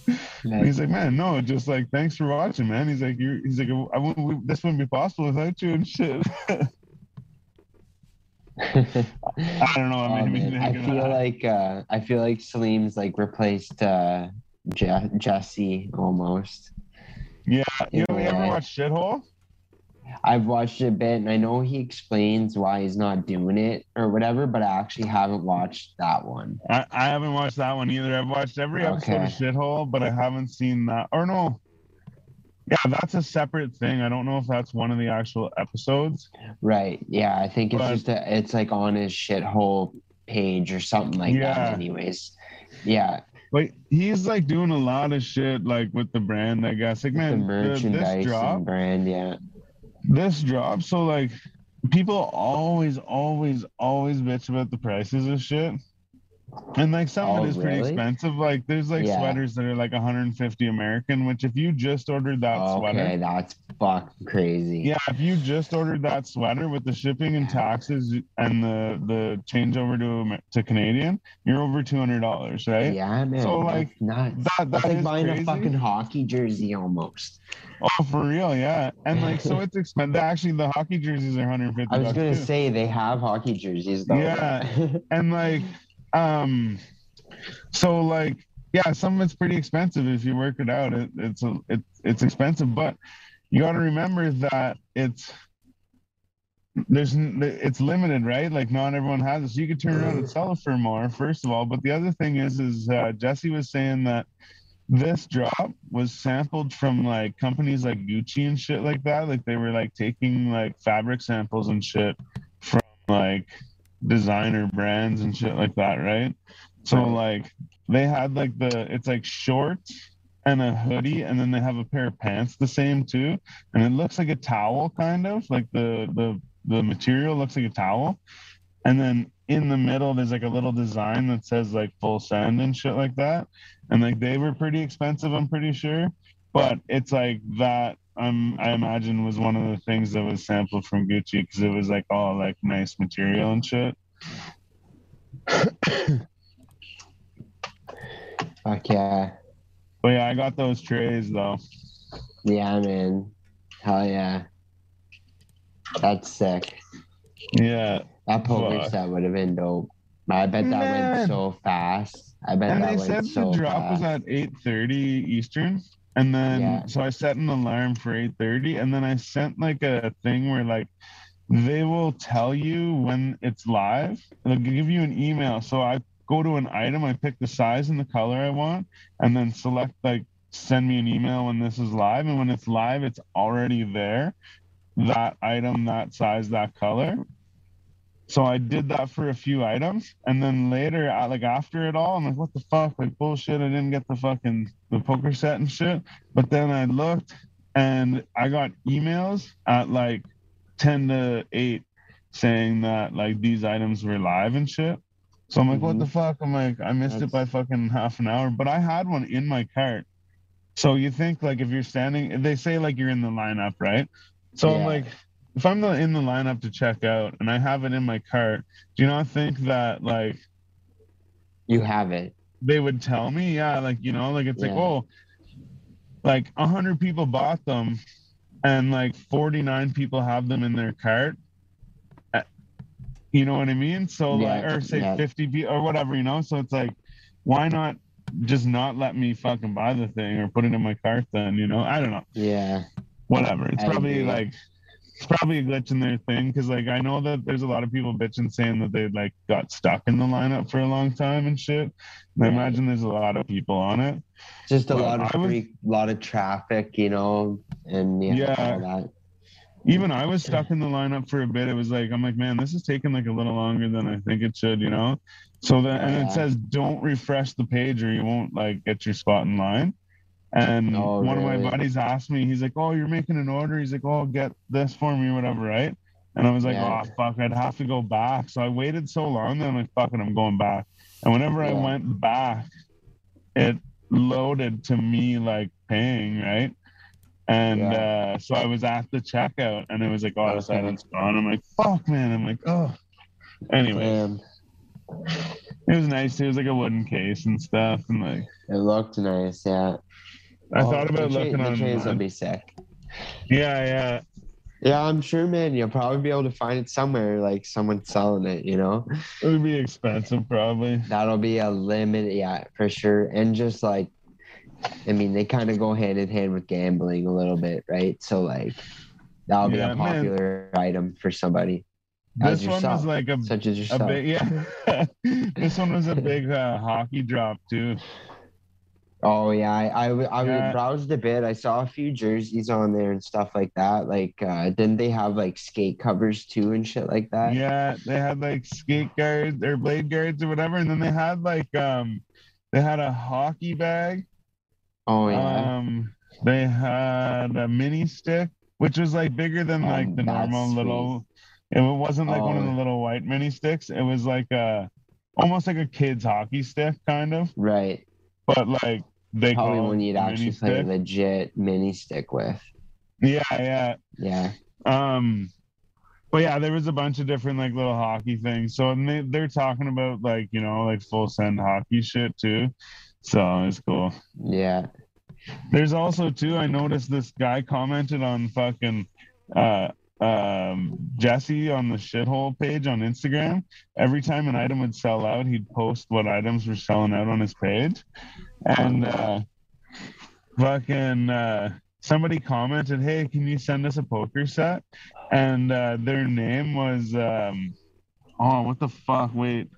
And he's like, man, no, just like thanks for watching, man. He's like, you're. He's like, I wouldn't. we- This wouldn't be possible without you and shit. I don't know. Oh, I mean. I feel like uh, I feel like Salim's like replaced uh, Je- Jesse almost. yeah. You know, you ever Yeah. watch Shithole? I've watched it a bit, and I know he explains why he's not doing it or whatever, but I actually haven't watched that one. I, I haven't watched that one either. I've watched every episode of Shithole, but I haven't seen that. Or no, yeah, that's a separate thing. I don't know if that's one of the actual episodes. Right. Yeah, I think it's but, just a, it's like on his shithole page or something like yeah. that. Anyways, yeah. But he's like doing a lot of shit like with the brand. I guess like man, the merchandise this drop, brand. Yeah. This drop, so like people always, always, always bitch about the prices of shit. And like some oh, of it oh, is pretty expensive. Like there's like yeah. sweaters that are like 150 American, which if you just ordered that okay, sweater, okay, that's fucking crazy. Yeah, if you just ordered that sweater with the shipping and taxes and the the changeover to to Canadian, you're over two hundred dollars, right? Yeah, man. So like nuts. That, that's like buying crazy. a fucking hockey jersey almost. Oh, for real, yeah. And like, so it's expensive. Actually, the hockey jerseys are 150. I was gonna too. say they have hockey jerseys. Though. Yeah, and like um, so like, yeah, some of it's pretty expensive if you work it out. It, it's a, it, it's expensive, but you got to remember that it's there's it's limited, right? Like not everyone has it, so you could turn around and sell it for more. First of all, but the other thing is, is uh, Jesse was saying that this drop was sampled from like companies like Gucci and shit like that. Like they were like taking like fabric samples and shit from like designer brands and shit like that, right? So like they had like the it's like shorts and a hoodie and then they have a pair of pants the same too. And it looks like a towel kind of. Like the the the material looks like a towel. And then in the middle there's like a little design that says like full send and shit like that. And like they were pretty expensive i'm pretty sure. But it's like that um, I imagine was one of the things that was sampled from Gucci because it was like all like nice material and shit. Fuck yeah. But yeah, I got those trays though. Yeah, man. Hell yeah. That's sick. Yeah. That poker Fuck. set would have been dope. I bet that man. went so fast. I bet and that they went said so the drop fast. was at eight thirty Eastern. And then yeah. so I set an alarm for 8:30 and then I sent like a thing where like they will tell you when it's live. They'll give you an email. So I go to an item, I pick the size and the color I want, and then select like send me an email when this is live. And when it's live, it's already there. That item, that size, that color. So I did that for a few items, and then later, I, like after it all, I'm like, what the fuck? Like bullshit. I didn't get the fucking the poker set and shit. But then I looked, and I got emails at like ten to eight saying that like these items were live and shit. So I'm like, mm-hmm. what the fuck? I'm like, I missed That's... it by fucking half an hour, but I had one in my cart. So you think like if you're standing, they say like you're in the lineup, right? So yeah. I'm like, if I'm in the lineup to check out and I have it in my cart, do you not think that like you have it? They would tell me, yeah, like you know, like it's yeah. like oh, like a hundred people bought them, and like forty nine people have them in their cart. Uh, you know what I mean? So yeah, like, or say yeah. fifty people or whatever, you know. So it's like, why not just not let me fucking buy the thing or put it in my cart then? You know, I don't know. Yeah. Whatever. It's I probably agree. like it's probably a glitch in their thing because like I know that there's a lot of people bitching saying that they like got stuck in the lineup for a long time and shit. And I imagine there's a lot of people on it. Just a but lot of lot of traffic, you know, and yeah, yeah. Even I was stuck in the lineup for a bit. It was like I'm like, man, this is taking like a little longer than I think it should, you know. So then, and it says don't refresh the page or you won't like get your spot in line. And oh, one really? of my buddies asked me, he's like, "Oh, you're making an order." He's like, "Oh, get this for me, or whatever, right?" And I was like, yeah. "Oh, fuck, I'd have to go back." So I waited so long, then I'm like, "Fucking, I'm going back." And whenever yeah. I went back, it loaded to me like paying, right? And yeah. uh, so I was at the checkout, and it was like, "Oh, the silence gone." I'm like, "Fuck, man!" I'm like, "Oh." Anyway, Damn. it was nice. It was like a wooden case and stuff, and like it looked nice, yeah. I oh, thought about looking the on. trains will be sick. Yeah, yeah. Yeah, I'm sure, man. You'll probably be able to find it somewhere, like someone selling it. You know, it would be expensive, probably. That'll be a limit, yeah, for sure. And just like, I mean, they kind of go hand in hand with gambling a little bit, right? So like, that'll be Yeah, a man. popular item for somebody This one was like a such as a big yeah. this one was a big uh, hockey drop too. Oh yeah, I Yeah. browsed a bit. I saw a few jerseys on there and stuff like that. Like, uh, didn't they have like skate covers too and shit like that? Yeah, they had like skate guards or blade guards or whatever, and then they had like um they had a hockey bag. Oh yeah. Um they had a mini stick, which was like bigger than Oh, like the normal sweet. little it wasn't like one of Oh. the little white mini sticks. It was like a almost like a kid's hockey stick kind of, right. but like they Probably one you'd actually mini play a legit mini stick with. Yeah, yeah. Yeah. Um, but yeah, there was a bunch of different like little hockey things. So and they, they're talking about like you know like full send hockey shit too. So it's cool. Yeah. There's also too. I noticed this guy commented on fucking uh um Jesse on the shithole page on Instagram. Every time an item would sell out, he'd post what items were selling out on his page. And uh fucking uh somebody commented, Hey, can you send us a poker set? And uh their name was um oh what the fuck? Wait.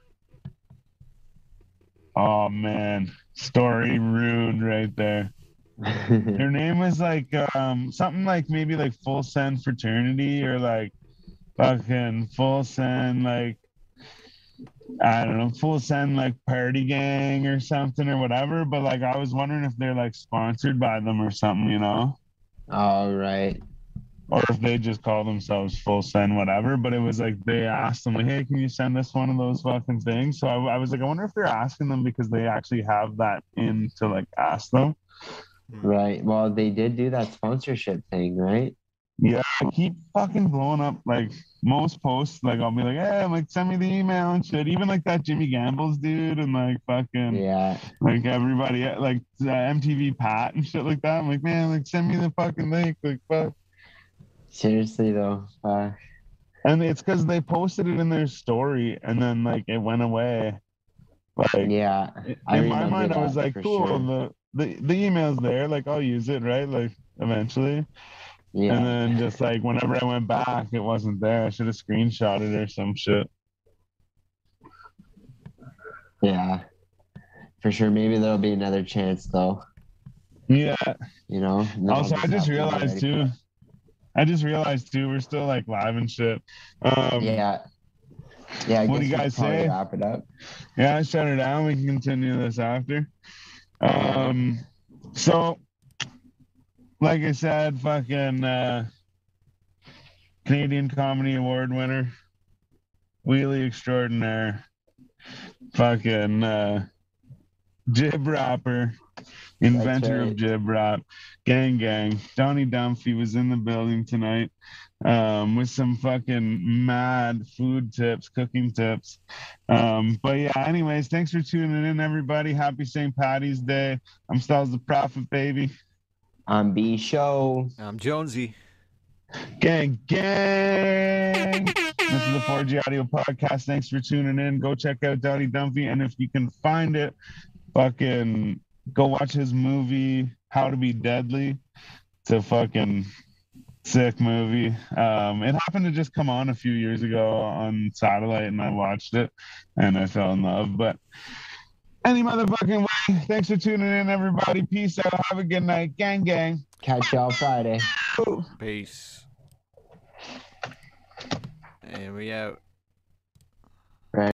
Oh man. Story ruined right there. Their name was like um something like maybe like full send fraternity or like fucking full send like I don't know, full send like party gang or something or whatever. But like I was wondering if they're like sponsored by them or something, you know? All right. Or if they just call themselves full send whatever. But it was like they asked them like, hey, can you send us one of those fucking things? So I, I was like, I wonder if they're asking them because they actually have that in to like ask them. Right. Well, they did do that sponsorship thing, right? Yeah, I keep fucking blowing up like most posts. Like I'll be like, hey, I'm like send me the email and shit. Even like that Jimmy Gambles dude and like fucking Yeah. like everybody like uh, MTV Pat and shit like that. I'm like, man, like send me the fucking link. Like fuck. Seriously though. Uh, And it's because they posted it in their story and then like it went away. Like yeah. in I my remember mind, I was like, cool. sure. The, the the email's there. Like I'll use it, right? Like eventually. Yeah. And then just like whenever I went back, it wasn't there. I should have screenshotted it or some shit. Yeah. For sure. Maybe there'll be another chance though. Yeah. You know. Also, I just have to be realized too. I just realized too. We're still like live and shit. Um. Yeah. Yeah. I What do you guys say? Wrap it up. Yeah, shut her down. We can continue this after. Um, so, like I said, fucking uh, Canadian Comedy Award winner, wheelie extraordinaire, fucking uh, jib rapper, inventor right. of jib rap, gang gang. Donnie Dumphy was in the building tonight um, with some fucking mad food tips, cooking tips. Um, but yeah, anyways, thanks for tuning in, everybody. Happy St. Patty's Day. I'm Styles the Prophet, baby. I'm B Show. I'm Jonesy. Gang, gang. This is the 4G Audio Podcast. Thanks for tuning in. Go check out Donnie Dumphy. And if you can find it, fucking go watch his movie, How to Be Deadly. It's a fucking sick movie. Um, it happened to just come on a few years ago on satellite, and I watched it and I fell in love. But any motherfucking way, thanks for tuning in, everybody. Peace out. Have a good night. Gang, gang. Catch y'all Friday. Peace. And we out.